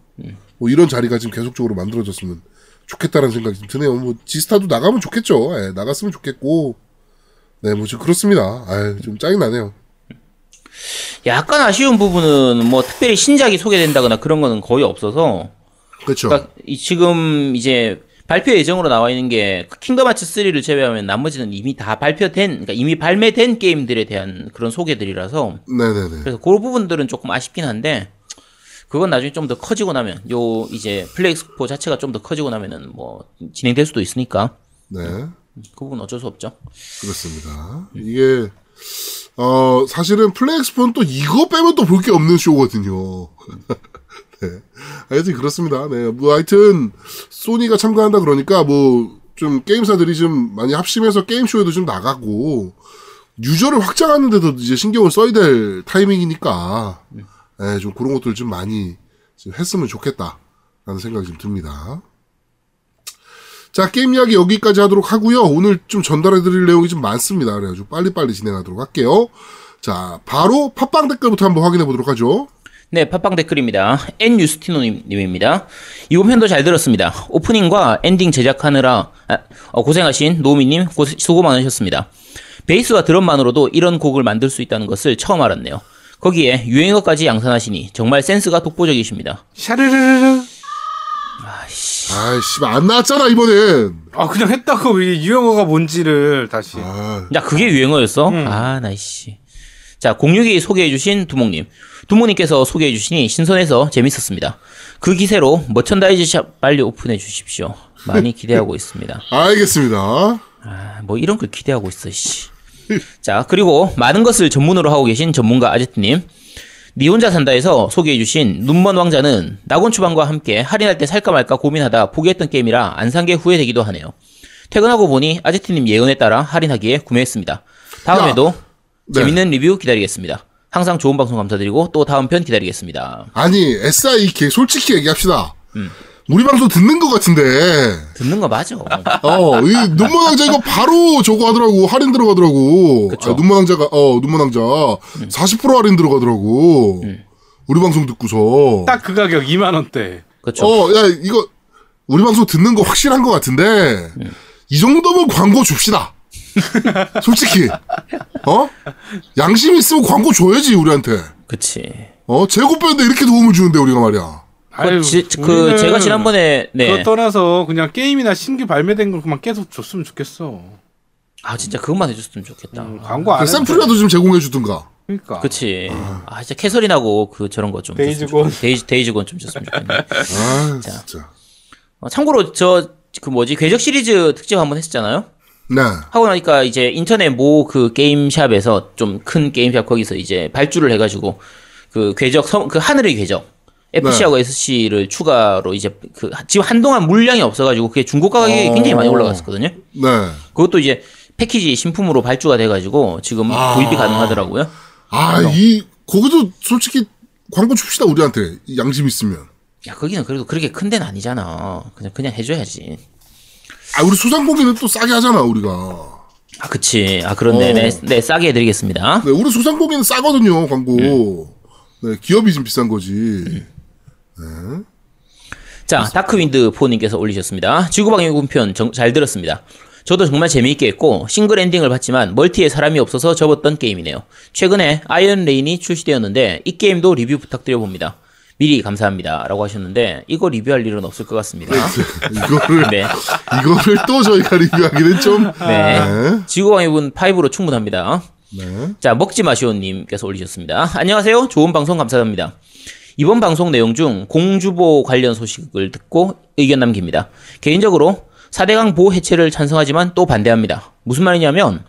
뭐 이런 자리가 지금 계속적으로 만들어졌으면 좋겠다는 생각이 좀 드네요. 뭐 지스타도 나가면 좋겠죠. 예, 나갔으면 좋겠고. 네, 뭐좀 그렇습니다. 아유, 좀 짜증 나네요. 약간 아쉬운 부분은 뭐 특별히 신작이 소개된다거나 그런 거는 거의 없어서 그렇죠. 그러니까 이 지금 이제 발표 예정으로 나와 있는 게 킹덤 하츠 3를 제외하면 나머지는 이미 다 발표된 그러니까 이미 발매된 게임들에 대한 그런 소개들이라서 네네네. 그래서 그 부분들은 조금 아쉽긴 한데 그건 나중에 좀 더 커지고 나면 요 이제 플레이 엑스포 자체가 좀 더 커지고 나면은 뭐 진행될 수도 있으니까 네. 그 부분 어쩔 수 없죠. 그렇습니다. 이게 어 사실은 플레이엑스포는 또 이거 빼면 또 볼 게 없는 쇼거든요. 네. 하여튼 그렇습니다. 네. 뭐 하여튼 소니가 참가한다 그러니까 뭐 좀 게임사들이 좀 많이 합심해서 게임 쇼에도 좀 나가고 유저를 확장하는 데도 이제 신경을 써야 될 타이밍이니까 네, 좀 그런 것들 좀 많이 좀 했으면 좋겠다라는 생각이 좀 듭니다. 자, 게임 이야기 여기까지 하도록 하고요. 오늘 좀 전달해 드릴 내용이 좀 많습니다. 그래가지고 빨리빨리 진행하도록 할게요. 자, 바로 팟빵 댓글부터 한번 확인해 보도록 하죠. 네, 팟빵 댓글입니다. N 유스티노님입니다. 이번 편도 잘 들었습니다. 오프닝과 엔딩 제작하느라 아, 어, 고생하신 노미님 고- 수고 많으셨습니다. 베이스와 드럼만으로도 이런 곡을 만들 수 있다는 것을 처음 알았네요. 거기에 유행어까지 양산하시니 정말 센스가 독보적이십니다. 샤르르르르. 아이씨, 안 나왔잖아, 이번엔. 아 그냥 했다고 이게 유행어가 뭔지를 다시. 아, 야, 그게 유행어였어? 아, 나이씨. 자, 06이 소개해주신 두목님. 두목님께서 소개해 주시니 신선해서 재밌었습니다. 그 기세로 merchandise shop 빨리 오픈해 주십시오. 많이 기대하고 있습니다. 알겠습니다. 아, 뭐 이런 걸 기대하고 있어, 씨. 자, 그리고 많은 것을 전문으로 하고 계신 전문가 아제트님. 니 혼자 산다에서 소개해주신 눈먼 왕자는 낙원 추방과 함께 할인할 때 살까 말까 고민하다 포기했던 게임이라 안 산 게 후회되기도 하네요. 퇴근하고 보니 아제트님 예언에 따라 할인하기에 구매했습니다. 다음에도 네. 재밌는 리뷰 기다리겠습니다. 항상 좋은 방송 감사드리고 또 다음 편 기다리겠습니다. 아니, SIK 솔직히 얘기합시다. 음. 우리 방송 듣는 것 같은데. 듣는 거 맞아. 어, 이 눈먼 왕자 이거 바로 저거 하더라고. 할인 들어가더라고. 그쵸. 음. 아, 눈먼 왕자가, 어, 눈먼 왕자. 40% 할인 들어가더라고. 우리 방송 듣고서. 딱 그 가격 2만 원대. 그렇죠. 어, 야, 이거, 우리 방송 듣는 거 확실한 것 같은데, 이 정도면 광고 줍시다. 솔직히. 어? 양심 있으면 광고 줘야지, 우리한테. 그치. 어? 재고 빼는데 이렇게 도움을 주는데, 우리가 말이야. 아유, 지- 그 제가 지난번에 네. 그거 떠나서 그냥 게임이나 신규 발매된 걸 그만 계속 줬으면 좋겠어. 아 진짜 그것만 해줬으면 좋겠다. 음, 광고 안 그 샘플이라도 좀 제공해 주든가. 그러니까. 그치. 아 진짜 캐서린하고 그 저런 거 좀. 데이즈곤. 데이즈 데이즈곤 좀 줬으면 좋겠네. 아, 진짜. 어, 참고로 저 그 뭐지 궤적 시리즈 특집 한번 했었잖아요. 네. 하고 나니까 이제 인터넷 모 그 게임샵에서 좀 큰 게임샵 거기서 이제 발주를 해가지고 그 궤적 섬, 그 하늘의 궤적 FC하고 SC를 추가로 이제 그 지금 한동안 물량이 없어가지고 그게 중고가 가격이 어. 굉장히 많이 올라갔었거든요. 네. 그것도 이제 패키지 신품으로 발주가 돼가지고 지금 아. 구입이 가능하더라고요. 아, 이, 거기도 솔직히 광고 줍시다, 우리한테. 이 양심 있으면. 야 거기는 그래도 그렇게 큰 데는 아니잖아. 그냥 그냥 해줘야지. 아, 우리 수상고기는 또 싸게 하잖아, 우리가. 아 그치. 아 그런데 어. 네, 네 싸게 해드리겠습니다. 네, 우리 수상고기는 싸거든요, 광고. 네, 기업이 좀 비싼 거지. 자, 다크윈드 포님께서 올리셨습니다. 지구방위 군편 정- 잘 들었습니다. 저도 정말 재미있게 했고 싱글 엔딩을 봤지만 멀티에 사람이 없어서 접었던 게임이네요. 최근에 아이언 레인이 출시되었는데 이 게임도 리뷰 부탁드려 봅니다. 미리 감사합니다라고 하셨는데 이거 리뷰할 일은 없을 것 같습니다. 이거를, 네. 이거를 또 저희가 리뷰하기는 좀. 네. 네. 지구방위군 5로 충분합니다. 네. 자, 먹지 마시오 님께서 올리셨습니다. 안녕하세요. 좋은 방송 감사합니다. 이번 방송 내용 중 공주보 관련 소식을 듣고 의견 남깁니다. 개인적으로 4대강 보호 해체를 찬성하지만 또 반대합니다. 무슨 말이냐면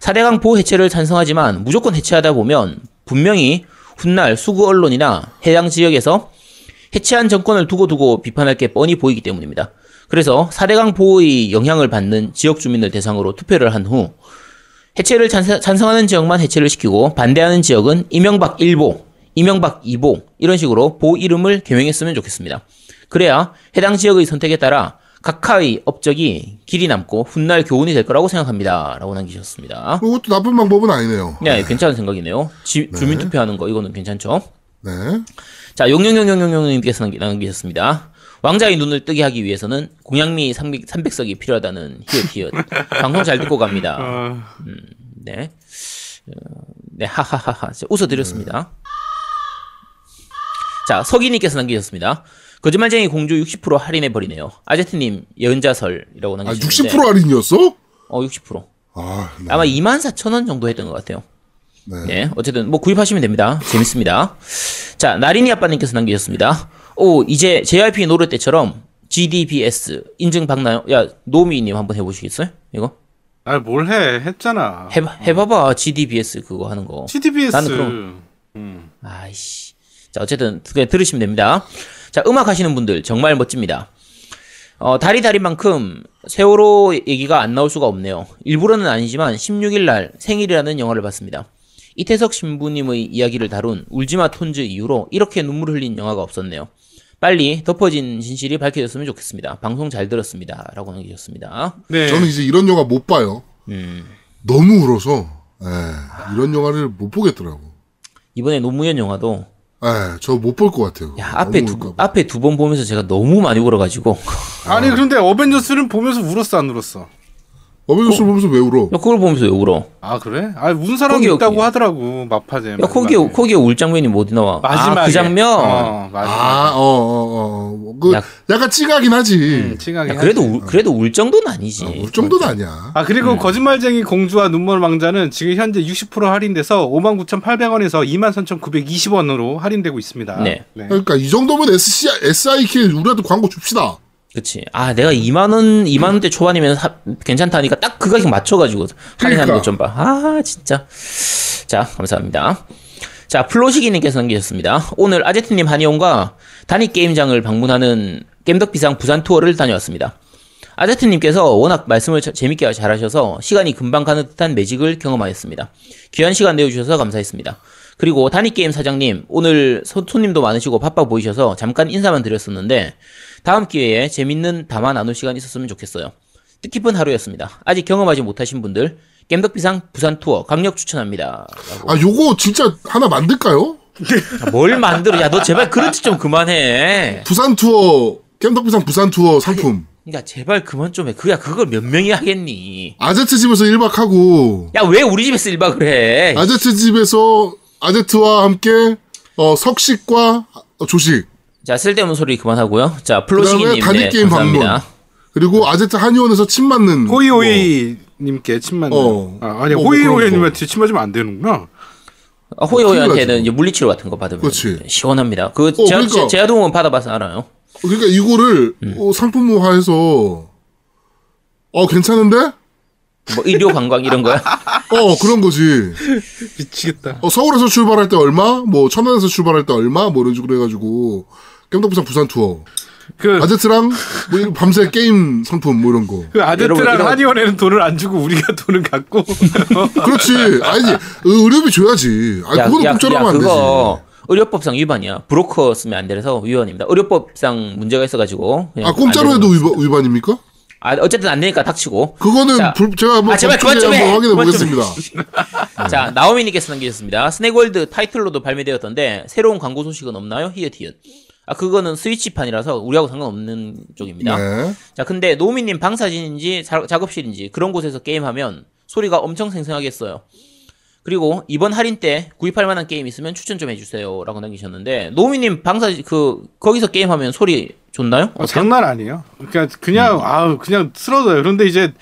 4대강 보호 해체를 찬성하지만 무조건 해체하다 보면 분명히 훗날 수구 언론이나 해당 지역에서 해체한 정권을 두고두고 비판할 게 뻔히 보이기 때문입니다. 그래서 4대강 보호의 영향을 받는 지역 주민을 대상으로 투표를 한 후 해체를 찬성, 찬성하는 지역만 해체를 시키고 반대하는 지역은 이명박 1보, 이명박 2보 이런 식으로 보 이름을 개명했으면 좋겠습니다. 그래야 해당 지역의 선택에 따라 각하의 업적이 길이 남고 훗날 교훈이 될 거라고 생각합니다. 라고 남기셨습니다. 그것도 나쁜 방법은 아니네요. 네, 괜찮은 생각이네요. 지- 주민 투표하는 거 이거는 괜찮죠? 네. 자, 용용용용용용님께서 남기- 남기셨습니다. 왕자의 눈을 뜨게 하기 위해서는 공양미 300, 300석이 필요하다는 히읗 히읗. 방송 잘 듣고 갑니다. 어, 네. 어, 네, 하하하하. 웃어드렸습니다. 자, 서기님께서 남기셨습니다. 거짓말쟁이 공주 60% 할인해 버리네요. 아제트님, 예언자설이라고 아, 남기셨는데. 60% 할인이었어? 어, 60%. 아, 네. 아마 24,000원 정도 했던 것 같아요. 네. 네, 어쨌든 뭐 구입하시면 됩니다. 재밌습니다. 자, 나린이 아빠님께서 남기셨습니다. 오, 이제 JYP 노래 때처럼 GDBS 인증 받나요? 야, 노미님 한번 해보시겠어요? 이거 아, 뭘 해? 했잖아. 해 해봐봐 GDBS 그거 하는 거. CDBS. 나는 그럼- 음. 아이씨. 자, 어쨌든 그냥 들으시면 됩니다. 자, 음악 하시는 분들 정말 멋집니다. 어, 다리 다리만큼 세월호 얘기가 안 나올 수가 없네요. 일부러는 아니지만 16일 날 생일이라는 영화를 봤습니다. 이태석 신부님의 이야기를 다룬 울지마 톤즈 이후로 이렇게 눈물 흘린 영화가 없었네요. 빨리 덮어진 진실이 밝혀졌으면 좋겠습니다. 방송 잘 들었습니다. 라고 남기셨습니다. 네. 저는 이제 이런 영화 못 봐요. 음. 너무 울어서, 예, 이런 영화를 못 보겠더라고. 이번에 노무현 영화도 예, 저 못 볼 것 같아요. 야, 앞에 두, 울까 봐. 앞에 두 번 보면서 제가 너무 많이 울어가지고. 아니, 그런데 어벤져스는 보면서 울었어, 안 울었어? 어벤져스를 보면서 왜 울어? 야, 그걸 보면서 왜 울어? 아, 그래? 아, 운 사람이 거기, 있다고 거기. 하더라고, 마파제. 야, 거기에, 거기에 울 장면이 뭐 어디 나와? 마지막에. 아, 그 장면? 어, 마지막에. 아, 어, 어, 어. 그, 야. 약간 찌가긴 하지. 음, 야, 그래도, 하지. 울, 그래도 울 정도는 아니지. 울 정도는 아니야. 아 그리고 음. 거짓말쟁이 공주와 눈먼 왕자는 지금 현재 60% 할인돼서 59,800원에서 23,920원으로 할인되고 있습니다. 네. 그러니까 이 정도면 SC, SIK 우리한테 광고 줍시다. 그치. 아, 내가 2만원, 2만원대 초반이면 사- 괜찮다니까 딱 그 가격 맞춰가지고 할인하는 그러니까. 것좀 봐. 아, 진짜. 자, 감사합니다. 자, 플로시기님께서 남기셨습니다. 오늘 아제트님 한의원과 단위게임장을 방문하는 겜덕비상 부산 투어를 다녀왔습니다. 아제트님께서 워낙 말씀을 자- 재밌게 잘하셔서 시간이 금방 가는 듯한 매직을 경험하였습니다. 귀한 시간 내어주셔서 감사했습니다. 그리고 단위게임 사장님, 오늘 소- 손님도 많으시고 바빠 보이셔서 잠깐 인사만 드렸었는데, 다음 기회에 재밌는 담화 나눌 시간 있었으면 좋겠어요. 뜻깊은 하루였습니다. 아직 경험하지 못하신 분들, 겜덕비상 부산 투어 강력 추천합니다. 라고. 아, 요거 진짜 하나 만들까요? 아, 뭘 만들어? 야, 너 제발 그런 짓 좀 그만해. 부산 투어, 겜덕비상 부산 투어 상품. 그러니까 제발 그만 좀 해. 그야 그걸 몇 명이 하겠니? 아제트 집에서 1박 하고, 야, 왜 우리 집에서 일박을 해? 아제트 집에서 아제트와 함께, 어, 석식과 조식, 자, 쓸데없는 소리 그만하고요. 자, 플로시기님, 단위 네, 게임 방문. 감사합니다. 그리고 아제트 한의원에서 침 맞는. 뭐, 호이호이님께 침 맞는. 어. 아, 아니 뭐, 뭐 호이호이 님한테 침 맞으면 안 되는구나. 아, 호이호이한테는. 이제 물리치료 같은 거 받으면 그렇지. 시원합니다. 그 어, 제가, 그러니까. 제아동은 받아봐서 알아요. 그러니까 이거를 음. 어, 상품화해서, 어, 괜찮은데? 뭐 의료 관광 이런 거야? 어, 그런 거지. 미치겠다. 어, 서울에서 출발할 때 얼마? 뭐, 천안에서 출발할 때 얼마? 뭐, 이런 식으로 해가지고, 겜덕부산 부산 투어. 그, 아제트랑, 뭐, 밤새 게임 상품, 뭐, 이런 거. 그 아제트랑 이런- 한의원에는 돈을 안 주고 우리가 돈을 갖고. 그렇지. 아니지. 의료비 줘야지. 아니, 그거는 공짜로 하면 안 되지. 의료법상 위반이야. 브로커 쓰면 안 돼서 위반입니다. 의료법상 문제가 있어가지고. 아, 공짜로 안 해도 위반, 위반입니까? 아, 어쨌든 안 되니까 닥치고. 그거는 자. 불- 제가 한번 아, 제발 그만 좀 해. 한번 확인해 보겠습니다. 자, 나오미님께서 남기셨습니다. 스낵월드 타이틀로도 발매되었던데, 새로운 광고 소식은 없나요? 히읗 히읗. 아, 그거는 스위치판이라서 우리하고 상관없는 쪽입니다. 네. 자, 근데 노미님 방사진인지 자- 작업실인지 그런 곳에서 게임하면 소리가 엄청 생생하겠어요. 그리고 이번 할인 때 구입할 만한 게임 있으면 추천 좀 해주세요. 라고 남기셨는데, 노미님 방사진, 그, 거기서 게임하면 소리 좋나요? 어, 장난 아니에요. 그러니까 그냥 아우 그냥 쓰러져요. 그런데 이제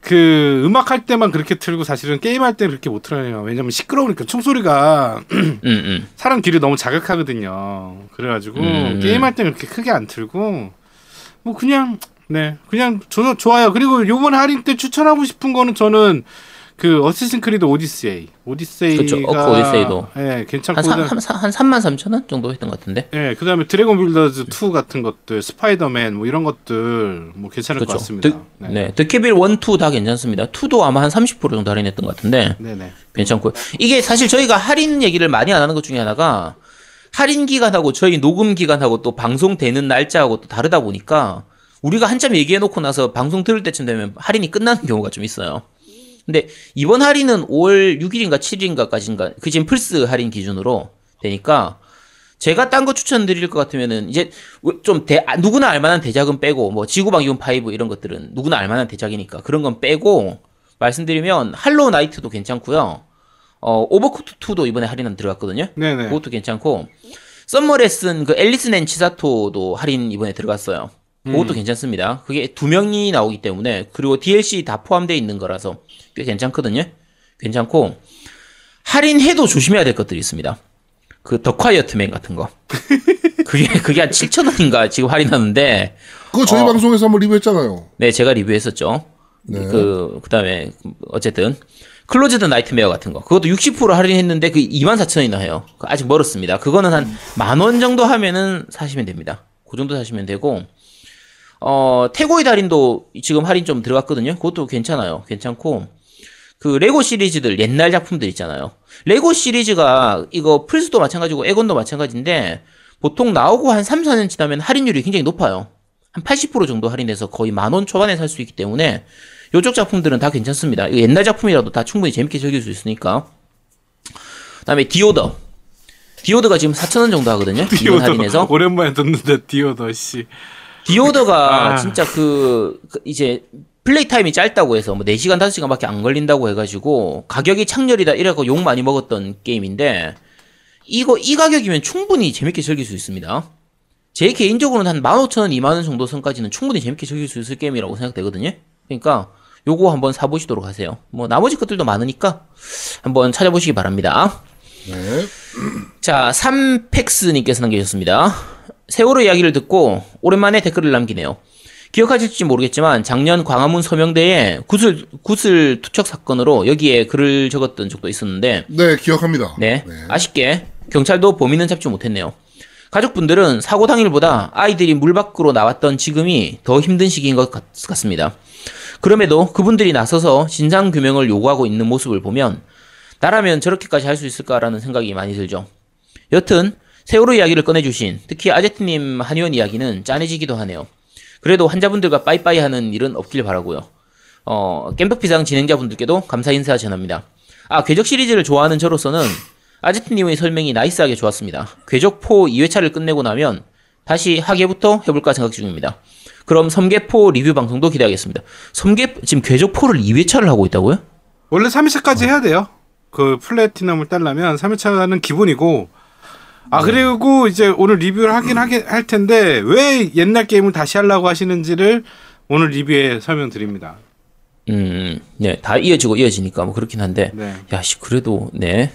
그 음악 할 때만 그렇게 틀고 사실은 게임 할 때 그렇게 못 틀어요. 왜냐면 시끄러우니까 총소리가 음, 음. 사람 귀를 너무 자극하거든요. 그래가지고 음. 게임 할 때 그렇게 크게 안 틀고 뭐 그냥 네 그냥 저는 좋아요. 그리고 요번 할인 때 추천하고 싶은 거는 저는 그 어쌔신 크리드 오디세이 오디세이가 그쵸, 어크 오디세이도. 예 괜찮고 한, 삼- 그다음- 한, 한 3만 3천 원 정도 했던 것 같은데. 예, 그다음에 드래곤 빌더즈 2 같은 것들, 스파이더맨 뭐 이런 것들 뭐 괜찮을 것 그렇죠. 같습니다. 드, 네. 드퀘빌 1, 2 다 괜찮습니다. 2도 아마 한 30% 정도 할인했던 것 같은데. 네, 네. 괜찮고요. 이게 사실 저희가 할인 얘기를 많이 안 하는 것 중에 하나가 할인 기간하고 저희 녹음 기간하고 또 방송되는 날짜하고 또 다르다 보니까 우리가 한참 얘기해 놓고 나서 방송 들을 때쯤 되면 할인이 끝나는 경우가 좀 있어요. 근데 이번 할인은 5월 6일인가 7일인가까지인가 그 지금 플스 할인 기준으로 되니까 제가 딴 거 추천드릴 것 같으면은 이제 좀 대, 아, 누구나 알만한 대작은 빼고 뭐 지구방위군 5 이런 것들은 누구나 알만한 대작이니까 그런 건 빼고 말씀드리면 할로우 나이트도 괜찮고요. 어 오버쿡드 2도 이번에 할인은 들어갔거든요. 네네. 그것도 괜찮고 썸머레슨 그 앨리슨 and 치사토도 할인 이번에 들어갔어요. 그것도 괜찮습니다. 그게 두 명이 나오기 때문에 그리고 DLC 다 포함되어 있는 거라서 꽤 괜찮거든요. 괜찮고 할인해도 조심해야 될 것들이 있습니다. 그 더 콰이어트맨 같은 거. 그게 그게 한 7천 원인가 지금 할인하는데 그거 저희 어. 방송에서 한번 리뷰했잖아요. 네 제가 리뷰했었죠. 네. 그 그다음에 어쨌든 클로즈드 나이트메어 같은 거 그것도 60% 할인했는데 그 24,000원이나 해요. 그 아직 멀었습니다. 그거는 한 만 원 정도 하면은 사시면 됩니다. 그 정도 사시면 되고 어 태고의 달인도 지금 할인 좀 들어갔거든요. 그것도 괜찮아요. 괜찮고 그 레고 시리즈들 옛날 작품들 있잖아요. 레고 시리즈가 이거 플스도 마찬가지고 엑원도 마찬가지인데 보통 나오고 한 3, 4년 지나면 할인율이 굉장히 높아요. 한 80% 정도 할인해서 거의 만 원 초반에 살 수 있기 때문에 요쪽 작품들은 다 괜찮습니다. 옛날 작품이라도 다 충분히 재밌게 즐길 수 있으니까. 그다음에 디오더. The Order가 지금 4,000원 정도 하거든요. 디오더 할인해서. 오랜만에 듣는데 디오더 씨. 디오더가 아. 진짜 그, 그 이제 플레이 타임이 짧다고 해서 뭐 4시간 5시간밖에 안 걸린다고 해 가지고 가격이 창렬이다 이래고 욕 많이 먹었던 게임인데 이거 이 가격이면 충분히 재밌게 즐길 수 있습니다. 제 개인적으로는 한 15,000원, 2만원 정도 선까지는 충분히 재밌게 즐길 수 있을 게임이라고 생각되거든요. 그러니까 요거 한번 사보시도록 하세요. 뭐 나머지 것들도 많으니까 한번 찾아보시기 바랍니다. 네. 자, 3팩스님께서 남겨주셨습니다. 세월호 이야기를 듣고 오랜만에 댓글을 남기네요. 기억하실지 모르겠지만 작년 광화문 서명대에 구슬, 구슬 투척 사건으로 여기에 글을 적었던 적도 있었는데 네, 기억합니다. 네, 아쉽게 경찰도 범인은 잡지 못했네요. 가족분들은 사고 당일보다 아이들이 물 밖으로 나왔던 지금이 더 힘든 시기인 것 같, 같습니다. 그럼에도 그분들이 나서서 진상 규명을 요구하고 있는 모습을 보면 나라면 저렇게까지 할 수 있을까라는 생각이 많이 들죠. 여튼 세월호 이야기를 꺼내주신 특히 아제트님 한의원 이야기는 짠해지기도 하네요. 그래도 환자분들과 빠이빠이 하는 일은 없길 바라고요. 어, 겜덕비상 진행자분들께도 감사 인사 전합니다. 아, 궤적 시리즈를 좋아하는 저로서는 아제트님의 설명이 나이스하게 좋았습니다. 궤적 4 2회차를 끝내고 나면 다시 하계부터 해볼까 생각 중입니다. 그럼 섬계포 리뷰 방송도 기대하겠습니다. 섬계 지금 궤적 4를 2회차를 하고 있다고요? 원래 3회차까지 해야 돼요. 그 플래티넘을 따려면 3회차는 기본이고 아 그리고 이제 오늘 리뷰를 하긴 하게 할 텐데 왜 옛날 게임을 다시 하려고 하시는지를 오늘 리뷰에 설명드립니다. 음, 네, 다 이어지고 이어지니까 뭐 그렇긴 한데, 네. 야, 씨, 그래도, 네,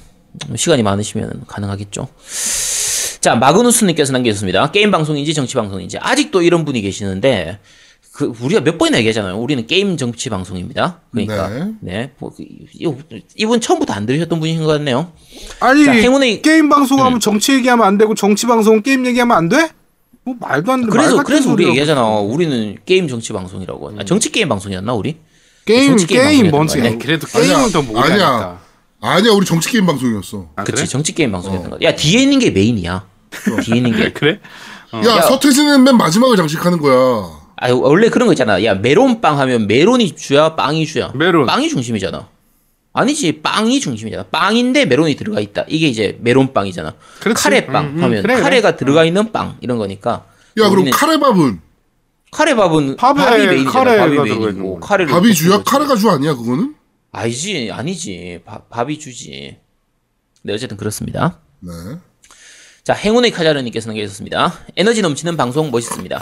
시간이 많으시면 가능하겠죠. 자, 마그누스님께서 남겨주셨습니다. 게임 방송인지 정치 방송인지. 아직도 이런 분이 계시는데, 그, 우리가 몇 번이나 얘기하잖아요. 우리는 게임 정치 방송입니다. 그러니까, 네. 네, 뭐, 그, 이- 이분 처음부터 안 들으셨던 분인 것 같네요. 아니 자, 행운의- 게임 방송하면 정치 얘기하면 안 되고 정치 방송은 게임 얘기하면 안 돼? 뭐 말도 안 돼. 말 그래서, 그래서 우리. 얘기하잖아. 우리는 게임 정치 방송이라고. 아, 정치 게임 방송이었나, 우리? 게임 정치 게임 뭔지 거 아니야? 그래도. 게임은 더 모르니까. 아니야. 아니야, 우리 정치 게임 방송이었어. 아, 그치, 그래? 정치 게임 방송이었던 거. 야, 뒤에 있는 게 메인이야. 뒤에 있는 게. 그래? 야, 야. 서태지는 맨 마지막을 장식하는 거야. 아 원래 그런 거 있잖아. 야 메론빵 하면 메론이 주야, 빵이 주야. 메론. 빵이 중심이잖아. 아니지, 빵이 중심이잖아. 빵인데 메론이 들어가 있다. 이게 이제 메론빵이잖아. 그렇지. 카레빵 음, 음, 하면 그래, 그래. 카레가 들어가 있는 빵 이런 거니까. 야, 그럼 카레밥은 카레밥은 밥이 메인이잖아. 카레가 밥이 메인이고 거. 카레를 밥이 주야? 그러지. 카레가 주 아니야, 그거는? 아니지, 아니지. 밥, 밥이 주지. 네, 어쨌든 그렇습니다. 네. 자, 행운의 카자르님께서 남겨주셨습니다. 에너지 넘치는 방송 멋있습니다.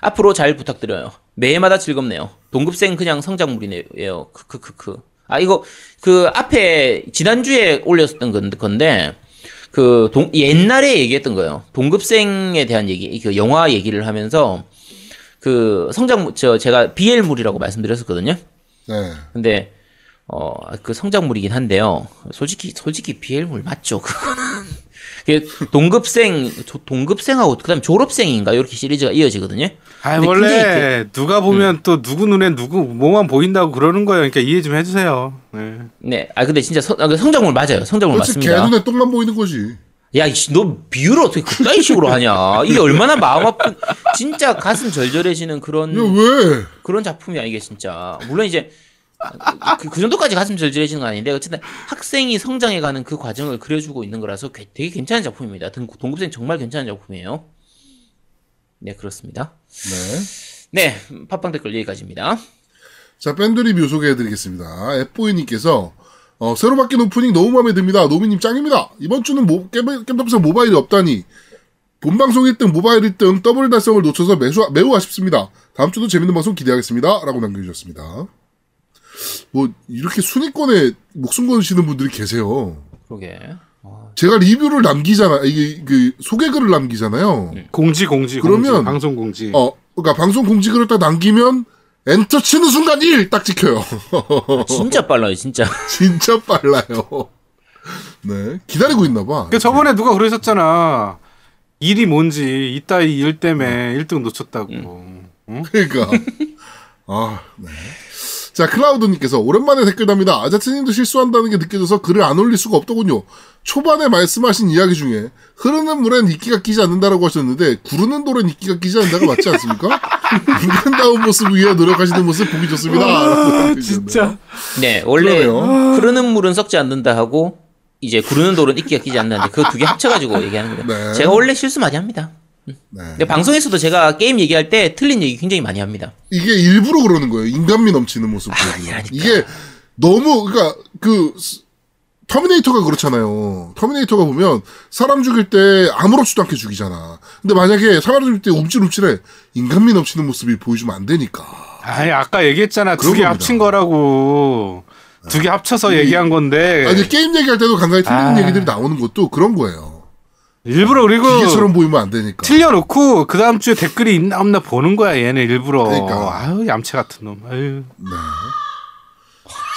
앞으로 잘 부탁드려요. 매해마다 즐겁네요. 동급생 그냥 성장물이네요. 크크크크. 아, 이거, 그, 앞에, 지난주에 올렸었던 건- 건데, 그, 동, 옛날에 얘기했던 거예요. 동급생에 대한 얘기, 그 영화 얘기를 하면서, 그, 성장, 저, 제가 BL물이라고 말씀드렸었거든요. 네. 근데, 어, 그 성장물이긴 한데요. 솔직히, 솔직히 BL물 맞죠, 그거는. 그게 동급생, 조- 동급생하고, 그 다음에 졸업생인가, 이렇게 시리즈가 이어지거든요. 아 원래 누가 보면 또 누구 눈에 누구 뭐만 보인다고 그러는 거예요. 그러니까 이해 좀 해주세요. 네. 네, 아, 근데 진짜 성, 아, 그 성장물 맞아요. 성장물 맞습니다. 눈에 똥만 보이는 거지. 야, 너 비유를 어떻게 그따위 식으로 하냐. 이게 얼마나 마음 아픈, 진짜 가슴 절절해지는 그런. 야, 왜? 그런 작품이야 이게 진짜 물론 이제 그, 그 정도까지 가슴 절절해지는 건 아닌데 어쨌든 학생이 성장해가는 그 과정을 그려주고 있는 거라서 게- 되게 괜찮은 작품입니다. 동- 동급생 정말 괜찮은 작품이에요. 네 그렇습니다. 네. 네 팟빵 댓글 여기까지입니다. 자, 밴드 리뷰 소개해드리겠습니다. 앱보이님께서, 어, 새로 바뀐 오프닝 너무 마음에 듭니다. 노미님 짱입니다. 이번 주는 모, 겜, 겜덕상 모바일이 없다니. 본방송 1등, 모바일 1등, 더블 달성을 놓쳐서 매수, 매우 아쉽습니다. 다음 주도 재밌는 방송 기대하겠습니다. 라고 남겨주셨습니다. 뭐, 이렇게 순위권에 목숨 거시는 분들이 계세요. 그러게. 제가 리뷰를 남기잖아, 이게, 그, 소개글을 남기잖아요. 공지 공지 그러면- 공지, 방송 공지. 어, 그러니까 방송 공지글을 딱 남기면, 엔터 치는 순간 1! 딱 찍혀요. 진짜 빨라요 진짜. 진짜 빨라요. 네. 기다리고 있나 봐. 그 저번에 누가 그러셨잖아. 일이 뭔지 이따위 일 때문에 1등 놓쳤다고. 응? 그러니까. 아, 네. 자, 클라우드님께서 오랜만에 댓글 답니다. 아자트님도 실수한다는 게 느껴져서 글을 안 올릴 수가 없더군요. 초반에 말씀하신 이야기 중에 흐르는 물엔 이끼가 끼지 않는다라고 하셨는데 구르는 돌엔 이끼가 끼지 않는다가 맞지 않습니까? 인간다운 모습 위해 노력하시는 모습 보기 좋습니다. 아, 진짜. 네 원래 그러네요. 흐르는 물은 썩지 않는다 하고 이제 구르는 돌은 이끼가 끼지 않는다는데 그 두 개 합쳐가지고 얘기하는 거예요. 네. 제가 원래 실수 많이 합니다. 네. 근데 방송에서도 제가 게임 얘기할 때 틀린 얘기 굉장히 많이 합니다. 이게 일부러 그러는 거예요. 인간미 넘치는 모습 보여주는. 아니라니까. 이게 너무 그러니까 그 스- 터미네이터가 그렇잖아요. 터미네이터가 보면 사람 죽일 때 아무렇지도 않게 죽이잖아. 근데 만약에 사람 죽일 때 움찔움찔해 인간미 넘치는 모습이 보여주면 안 되니까. 아니 아까 얘기했잖아. 두개 겁니다. 합친 거라고. 두개 합쳐서 얘기한 건데. 아니 게임 얘기할 때도 간간히 틀리는 아. 얘기들이 나오는 것도 그런 거예요. 일부러 그리고 기계처럼 보이면 안 되니까. 틀려놓고 그 다음 주에 댓글이 있나 없나 보는 거야 얘네 일부러. 그러니까. 아유 얌체 같은 놈. 아유.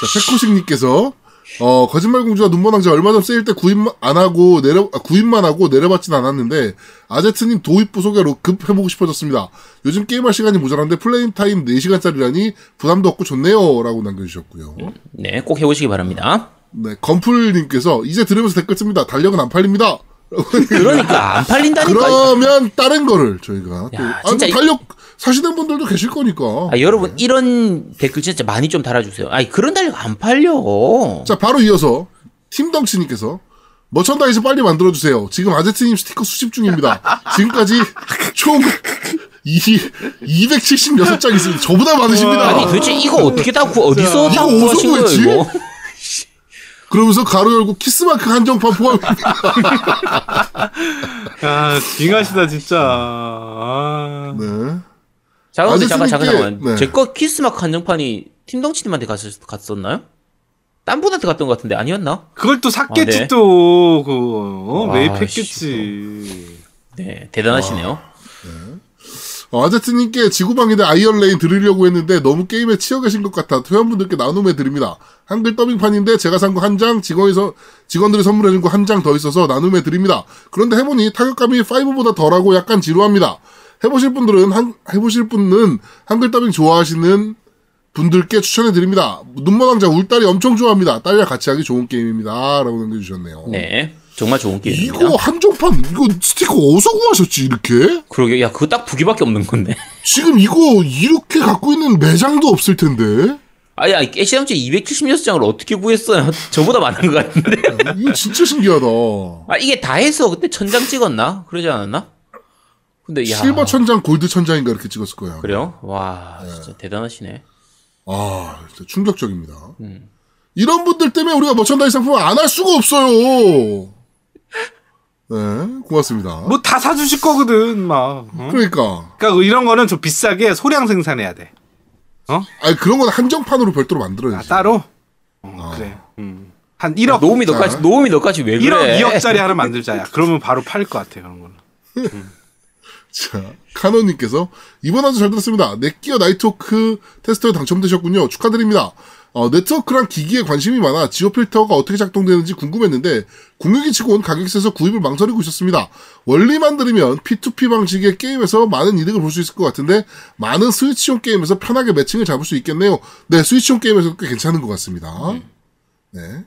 자, 페코식님께서 어 거짓말 공주와 눈먼 왕자 얼마 전 세일 때 구입 안 하고 내려 아, 구입만 하고 내려받진 않았는데 아제트님 도입부 소개로 급 해보고 싶어졌습니다. 요즘 게임할 시간이 모자란데 플레임 타임 4시간짜리라니 부담도 없고 좋네요라고 남겨주셨고요. 네, 꼭 해보시기 바랍니다. 네 건풀님께서 이제 들으면서 댓글 씁니다. 달력은 안 팔립니다. 그러니까 안 팔린다니까. 그러면 다른 거를 저희가 또 야, 아, 진짜 이- 달력 사시는 분들도 계실 거니까. 아, 여러분 이런 댓글 진짜 많이 좀 달아주세요. 아니 그런 달력 안 팔려. 자, 바로 이어서 팀덩치님께서 merchandise 빨리 만들어 주세요. 지금 아제트님 스티커 수집 중입니다. 지금까지 총 이, 276장 있습니다. 저보다 많으십니다. 아니 도대체 이거 어떻게 다 구, 어디서 다 이거 구하신 어디서 거예요? 이거? 그러면서 가로 열고 키스마크 한정판 포함입니다. 아 빙하시다 진짜. 아. 네. 아저씨님께- 잠깐 잠깐 잠깐. 네. 제거 키스마크 한정판이 팀덩치님한테 갔, 갔었나요? 딴 분한테 갔던 것 같은데 아니었나? 그걸 또 샀겠지 아, 네. 또 그거 어, 아, 매입했겠지. 네 대단하시네요. 어, 아제트님께 지구방위대 Iron Rain 들으려고 했는데 너무 게임에 치여 계신 것 같아 회원분들께 나눔해 드립니다. 한글 더빙판인데 제가 산 거 한 장, 직원에서 직원들이 선물해준 거 한 장 더 있어서 나눔해 드립니다. 그런데 해보니 타격감이 5보다 덜하고 약간 지루합니다. 해보실 분들은 한, 해보실 분은 한글 더빙 좋아하시는 분들께 추천해 드립니다. 눈먼 왕자 울딸이 엄청 좋아합니다. 딸이랑 같이 하기 좋은 게임입니다.라고 남겨주셨네요. 네 정말 좋은 게임입니다. 이거 한정판 이거 스티커 어디서 구하셨지 이렇게? 그러게 야 그거 딱두 개밖에 없는 건데. 지금 이거 이렇게 갖고 있는 매장도 없을 텐데. 아야 애시당초 276장을 어떻게 구했어요? 저보다 많은 것 같은데. 이거 진짜 신기하다. 아 이게 다 해서 그때 천장 찍었나? 그러지 않았나? 근데 야 실버 천장, 골드 천장인가 이렇게 찍었을 거야. 그래요? 와 진짜 대단하시네. 아, 진짜 충격적입니다. 이런 분들 때문에 우리가 merchandise 상품을 안할 수가 없어요. 네, 고맙습니다. 뭐 다 사주실 거거든 막. 어? 그러니까. 그러니까 이런 거는 좀 비싸게 소량 생산해야 돼. 아니, 그런 건 한정판으로 별도로 만들어야지. 아, 따로. 어, 그래. 음. 한 1억. 노움이 너까지 노움이 너까지 왜 1억, 그래? 2억짜리 하나 만들자야. 그러면 바로 팔릴 것 같아 그런 거는. 자, 카노님께서 이번 화도 잘 들었습니다. Netgear Nighthawk 테스터에 당첨되셨군요. 축하드립니다. 어, 네트워크랑 기기에 관심이 많아 Geo Filter가 어떻게 작동되는지 궁금했는데 공유기 치고는 가격 세서 구입을 망설이고 있었습니다. 원리만 들으면 P2P 방식의 게임에서 많은 이득을 볼 수 있을 것 같은데 많은 스위치용 게임에서 편하게 매칭을 잡을 수 있겠네요. 네, 스위치용 게임에서 꽤 괜찮은 것 같습니다. 네.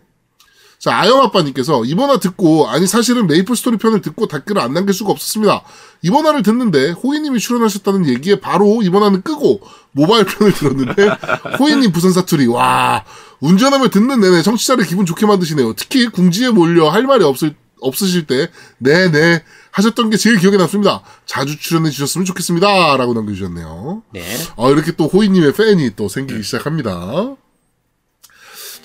자, 아영 아빠님께서 이번화 듣고, 아니, 사실은 메이플 스토리 편을 듣고 댓글을 안 남길 수가 없었습니다. 이번화를 듣는데, 호이님이 출연하셨다는 얘기에 바로 이번화는 끄고, 모바일 편을 들었는데, 호이님 부산 사투리, 와, 운전하며 듣는 내내 청취자를 기분 좋게 만드시네요. 특히 궁지에 몰려 할 말이 없을, 없으실 때, 네네, 하셨던 게 제일 기억에 남습니다. 자주 출연해 주셨으면 좋겠습니다. 라고 남겨주셨네요. 네. 어, 이렇게 또 호이님의 팬이 또 생기기 시작합니다.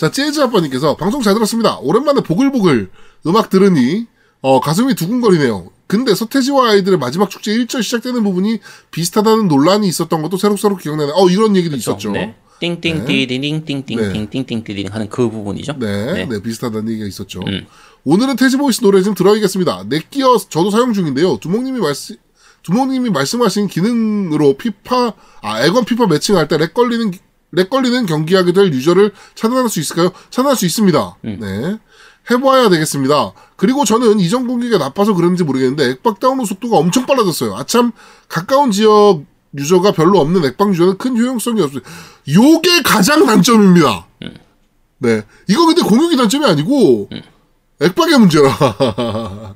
자, 재즈 아빠님께서 방송 잘 들었습니다. 오랜만에 보글보글 음악 들으니, 어, 가슴이 두근거리네요. 근데 서태지와 아이들의 마지막 축제 1절 시작되는 부분이 비슷하다는 논란이 있었던 것도 새록새록 기억나네. 어, 이런 얘기도 있었죠. 네. 띵띵띠딩띵띵띵띵띵띵띵 하는 그 부분이죠. 네, 네, 비슷하다는 얘기가 있었죠. 음. 오늘은 태지보이스 노래 좀 들어야겠습니다. Netgear 저도 사용 중인데요. 두목님이 말씀, 두목님이 말씀하신 기능으로 피파, 아, 에건 피파 매칭할 때 lag 걸리는, lag 걸리는 경기하게 될 유저를 차단할 수 있을까요? 차단할 수 있습니다. 네. 해봐야 되겠습니다. 그리고 저는 이전 공유기가 나빠서 그런지 모르겠는데 액박 다운로드 속도가 엄청 빨라졌어요. 아참 가까운 지역 유저가 별로 없는 액박 유저는 큰 효용성이 없어요. 요게 가장 단점입니다. 네. 이거 근데 공유기 단점이 아니고 액박의 문제라.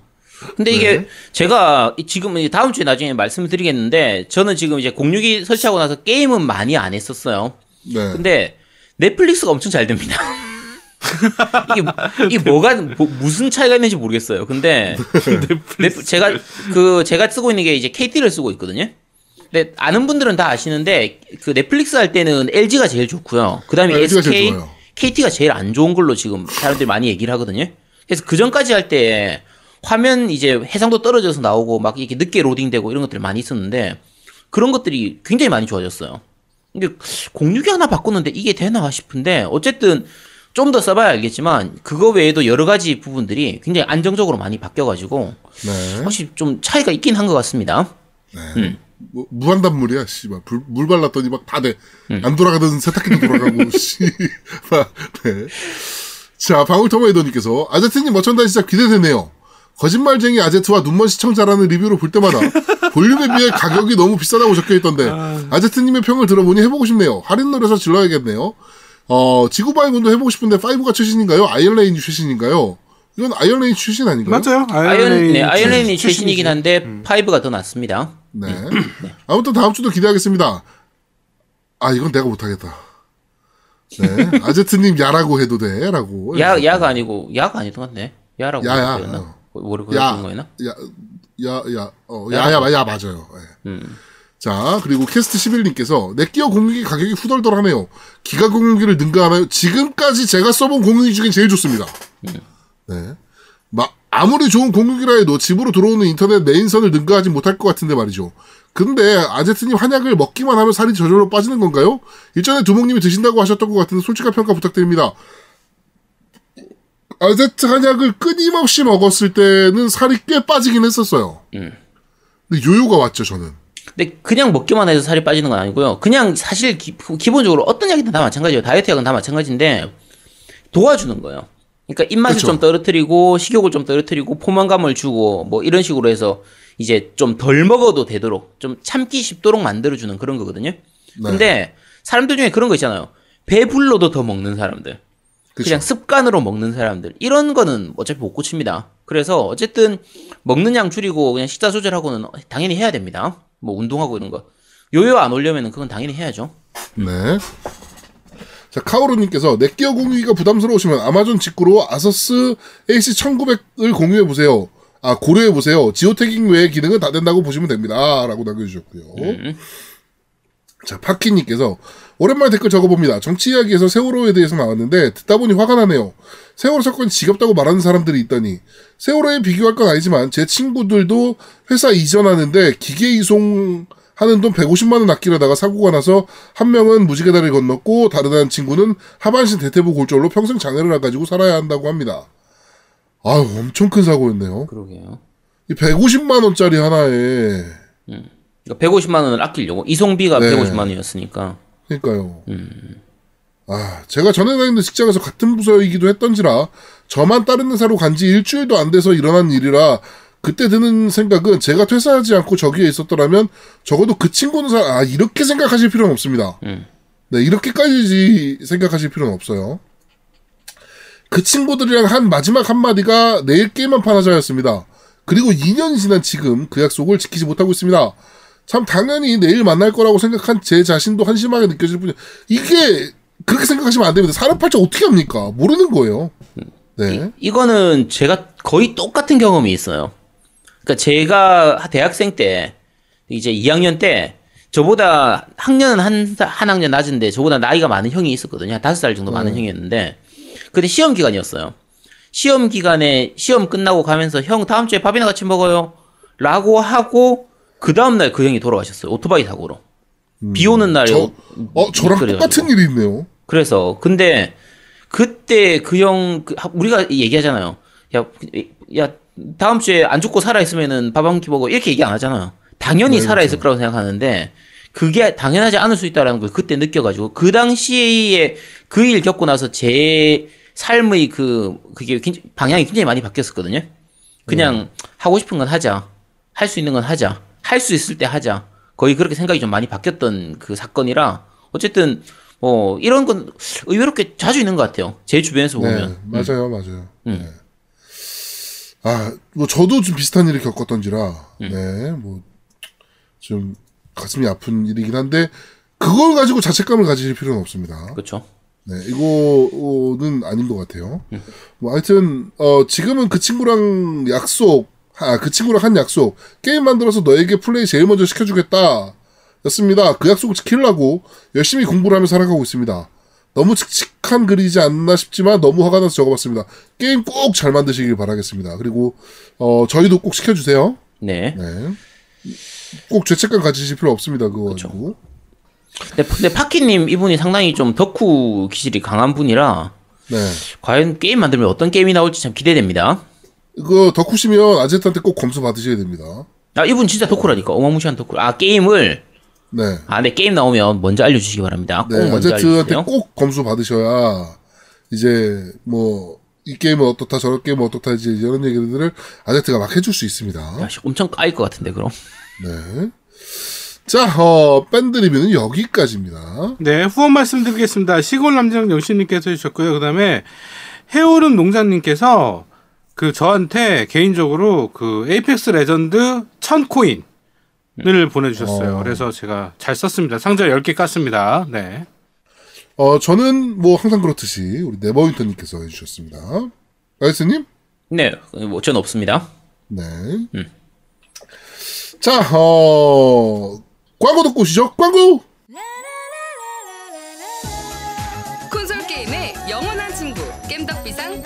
근데 이게 제가 이- 지금 이 다음 주에 나중에 말씀을 드리겠는데 저는 지금 이제 공유기 설치하고 나서 게임은 많이 안 했었어요. 네. 근데 넷플릭스가 엄청 잘 됩니다. 이게 이게 뭐가 뭐- 무슨 차이가 있는지 모르겠어요. 근데 넷- 제가 그 제가 쓰고 있는 게 이제 KT를 쓰고 있거든요. 근데 아는 분들은 다 아시는데 그 넷플릭스 할 때는 LG가 제일 좋고요. 그다음에 아, LG 가 제일 SK, 좋아요. KT가 제일 안 좋은 걸로 지금 사람들이 많이 얘기를 하거든요. 그래서 그 전까지 할 때 화면 이제 해상도 떨어져서 나오고 막 이렇게 늦게 로딩되고 이런 것들이 많이 있었는데 그런 것들이 굉장히 많이 좋아졌어요. 이게 공유기 하나 바꾸는데 이게 되나 싶은데 어쨌든 좀 더 써봐야 알겠지만 그거 외에도 여러 가지 부분들이 굉장히 안정적으로 많이 바뀌어가지고 네. 확실히 좀 차이가 있긴 한 것 같습니다. 뭐, 무한단물이야, 씨발. 불- 물 발랐더니 막 다 돼. 음. 안 돌아가던 세탁기도 돌아가고, 씨. 막, 네. 자, 방울토마이더님께서, 아제트님 머천다이 진짜 기대되네요. 거짓말쟁이 아제트와 눈먼 시청자라는 리뷰를 볼 때마다 볼륨에 비해 가격이 너무 비싸다고 적혀 있던데, 아제트님의 평을 들어보니 해보고 싶네요. 할인 노려서 질러야겠네요. 어, 지구방위군도 해보고 싶은데, 5가 최신인가요? Iron Rain이 최신인가요? 이건 Iron Rain 최신 아닌가요? 맞아요. 아이언, 네, 아이언레인이. 최신이긴 한데 five가 더 낫습니다. 네. 아무튼 다음 주도 기대하겠습니다. 아, 이건 내가 못하겠다. 네. 아제트님 야라고 해도 돼. 라고. 야 야가 아니고 야가 아니던 것 같네. 야라고 야야. 그랬나? 어. 야. 그랬던 거였나? 야, 야, 야, 어, 야, 야, 야, 맞아요. 예. 음. 자, 그리고 캐스트 11님께서 넷기어 공유기 가격이 후덜덜하네요. 기가 공유기를 능가하나요? 지금까지 제가 써본 공유기 중에 제일 좋습니다. 네. 마, 아무리 좋은 공유기라 해도 집으로 들어오는 인터넷 메인선을 능가하지 못할 것 같은데 말이죠. 근데 아제트님 한약을 먹기만 하면 살이 저절로 빠지는 건가요? 일전에 두목님이 드신다고 하셨던 것 같은데 솔직한 평가 부탁드립니다. 아제트 한약을 끊임없이 먹었을 때는 살이 꽤 빠지긴 했었어요. 근데 요요가 왔죠, 저는. 근데 그냥 먹기만 해서 살이 빠지는 건 아니고요. 그냥 사실 기, 본적으로 어떤 약이든 다 마찬가지예요. 다이어트 약은 다 마찬가지인데 도와주는 거예요. 그러니까 입맛을 그쵸. 좀 떨어뜨리고 식욕을 좀 떨어뜨리고 포만감을 주고 뭐 이런 식으로 해서 이제 좀 덜 먹어도 되도록 좀 참기 쉽도록 만들어주는 그런 거거든요. 네. 근데 사람들 중에 그런 거 있잖아요. 배불러도 더 먹는 사람들. 그쵸. 그냥 습관으로 먹는 사람들 이런 거는 어차피 못 고칩니다. 그래서 어쨌든 먹는 양 줄이고 그냥 식사 조절하고는 당연히 해야 됩니다. 뭐 운동하고 이런 거 요요 안 올려면은 그건 당연히 해야죠. 네. 자, 카오루님께서 넷기어 공유기가 부담스러우시면 아마존 직구로 아서스 AC1900을 공유해 보세요. 아, 고려해 보세요. 지오태깅 외의 기능은 다 된다고 보시면 됩니다. 라고 남겨주셨고요. 자, 파키님께서 오랜만에 댓글 적어봅니다. 정치 이야기에서 세월호에 대해서 나왔는데 듣다 보니 화가 나네요. 세월호 사건이 지겹다고 말하는 사람들이 있더니 세월호에 비교할 건 아니지만 제 친구들도 회사 이전하는데 기계 이송 하는 돈 150만 원 아끼려다가 사고가 나서 한 명은 무지개 다리를 건넜고 다른 한 친구는 하반신 대퇴부 골절로 평생 장애를 가지고 살아야 한다고 합니다. 아유 엄청 큰 사고였네요. 그러게요. 이 150만 원짜리 하나에 그러니까 150만 원을 아끼려고 이송비가 네. 150만 원이었으니까 그러니까요. 아, 제가 전에 다니는 직장에서 같은 부서이기도 했던지라 저만 다른 회사로 간 지 일주일도 안 돼서 일어난 일이라 그때 드는 생각은 제가 퇴사하지 않고 저기에 있었더라면 적어도 그 친구는 사, 아, 이렇게 생각하실 필요는 없습니다. 음. 네, 이렇게까지 생각하실 필요는 없어요. 그 친구들이랑 한 마지막 한마디가 내일 게임 한판 하자였습니다. 그리고 2년이 지난 지금 그 약속을 지키지 못하고 있습니다. 참 당연히 내일 만날 거라고 생각한 제 자신도 한심하게 느껴질 뿐이에요. 이게 그렇게 생각하시면 안 됩니다. 사람 팔자 어떻게 합니까? 모르는 거예요. 네. 이 거는 제가 거의 똑같은 경험이 있어요. 그러니까 제가 대학생 때 이제 2학년 때 저보다 학년은 한, 사- 한 학년 낮은데 저보다 나이가 많은 형이 있었거든요. 한 다섯 살 정도 많은 형이었는데 그때 시험 기간이었어요. 시험 기간에 시험 끝나고 가면서 형 다음 주에 밥이나 같이 먹어요. 라고 하고 그 다음날 그 형이 돌아가셨어요. 오토바이 사고로. 비 오는 날에 저, 오- 어, 저랑. 똑같은 일이 있네요. 그래서 근데 그때 그 형 우리가 얘기하잖아요. 야, 야 다음 주에 안 죽고 살아 있으면은 밥 한 끼 먹어 이렇게 얘기 안 하잖아요. 당연히 네, 살아 있을 거라고 생각하는데 그게 당연하지 않을 수 있다라는 걸 그때 느껴가지고 그 당시에 그 일 겪고 나서 제 삶의 그 그게 굉장히- 방향이 굉장히 많이 바뀌었었거든요. 그냥 하고 싶은 건 하자, 할 수 있는 건 하자, 할 수 있을 때 하자. 거의 그렇게 생각이 좀 많이 바뀌었던 그 사건이라 어쨌든 뭐 이런 건 의외로 꽤 자주 있는 것 같아요. 제 주변에서 네, 보면. 맞아요, 맞아요. 음. 네. 아, 뭐 저도 좀 비슷한 일을 겪었던지라, 음. 네, 뭐 좀 가슴이 아픈 일이긴 한데 그걸 가지고 자책감을 가질 필요는 없습니다. 그렇죠. 네, 이거는 아닌 것 같아요. 뭐 하여튼 어 지금은 그 친구랑 약속, 아, 그 친구랑 한 약속 게임 만들어서 너에게 플레이 제일 먼저 시켜주겠다. 였습니다. 그 약속을 지키려고 열심히 공부를 하며 살아가고 있습니다. 너무 칙칙한 글이지 않나 싶지만 너무 화가 나서 적어봤습니다. 게임 꼭 잘 만드시길 바라겠습니다. 그리고 어 저희도 꼭 시켜주세요. 네. 네. 꼭 죄책감 가지실 필요 없습니다. 그거 가지고. 근데, 근데 파키님 이분이 상당히 좀 덕후 기질이 강한 분이라 네. 과연 게임 만들면 어떤 게임이 나올지 참 기대됩니다. 이거 덕후시면 아제트한테 꼭 검수 받으셔야 됩니다. 아 이분 진짜 덕후라니까 어마무시한 덕후. 아 게임을 네. 아 네 게임 나오면 먼저 알려주시기 바랍니다. 꼭 네, 먼저 아제트한테 알려주세요. 꼭 검수 받으셔야 이제 뭐 이 게임은 어떻다 저런 게임은 어떻다 이제 이런 얘기들을 아제트가 막 해줄 수 있습니다. 야, 씨, 엄청 까일 것 같은데 그럼. 네. 자, 어, 밴드 리뷰는 여기까지입니다. 네, 후원 말씀드리겠습니다. 시골 남장 영신님께서 해주셨고요. 그 다음에 해오른 농장님께서 그 저한테 개인적으로 그 Apex Legend 1000코인을 보내주셨어요. 어. 그래서 제가 잘 썼습니다. 상자 10개 깠습니다. 네. 어, 저는 뭐 항상 그렇듯이 우리 네버윈터님께서 해주셨습니다. 아이스님? 네, 뭐 저는 없습니다. 네. 자, 어, 광고 듣고 오시죠. 광고!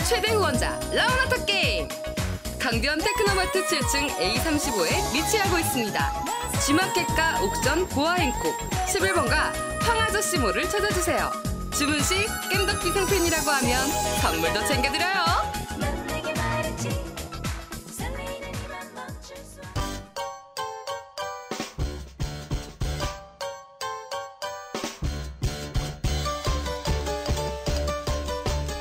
최대 후원자 라운하터 게임. 강변 테크노마트 7층 A35에 위치하고 있습니다. G마켓과 옥션 보아행콕 11번가 황아저씨 몰을 찾아주세요. 주문 시 겜덕비상 팬이라고 하면 선물도 챙겨드려요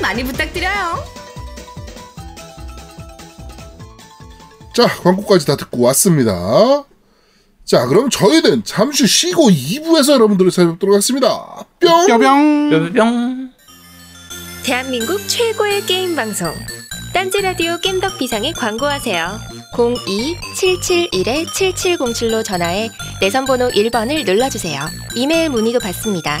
많이 부탁드려요. 자, 광고까지 다 듣고 왔습니다. 자, 그럼 저희는 잠시 쉬고 2부에서 여러분들을 찾아뵙도록 하겠습니다. 뿅! 뼈병. 뿅뿅. 대한민국 최고의 게임 방송 딴지 라디오 겜덕 비상에 광고하세요. 02-771-7707로 전화해 내선 번호 1번을 눌러주세요. 이메일 문의도 받습니다.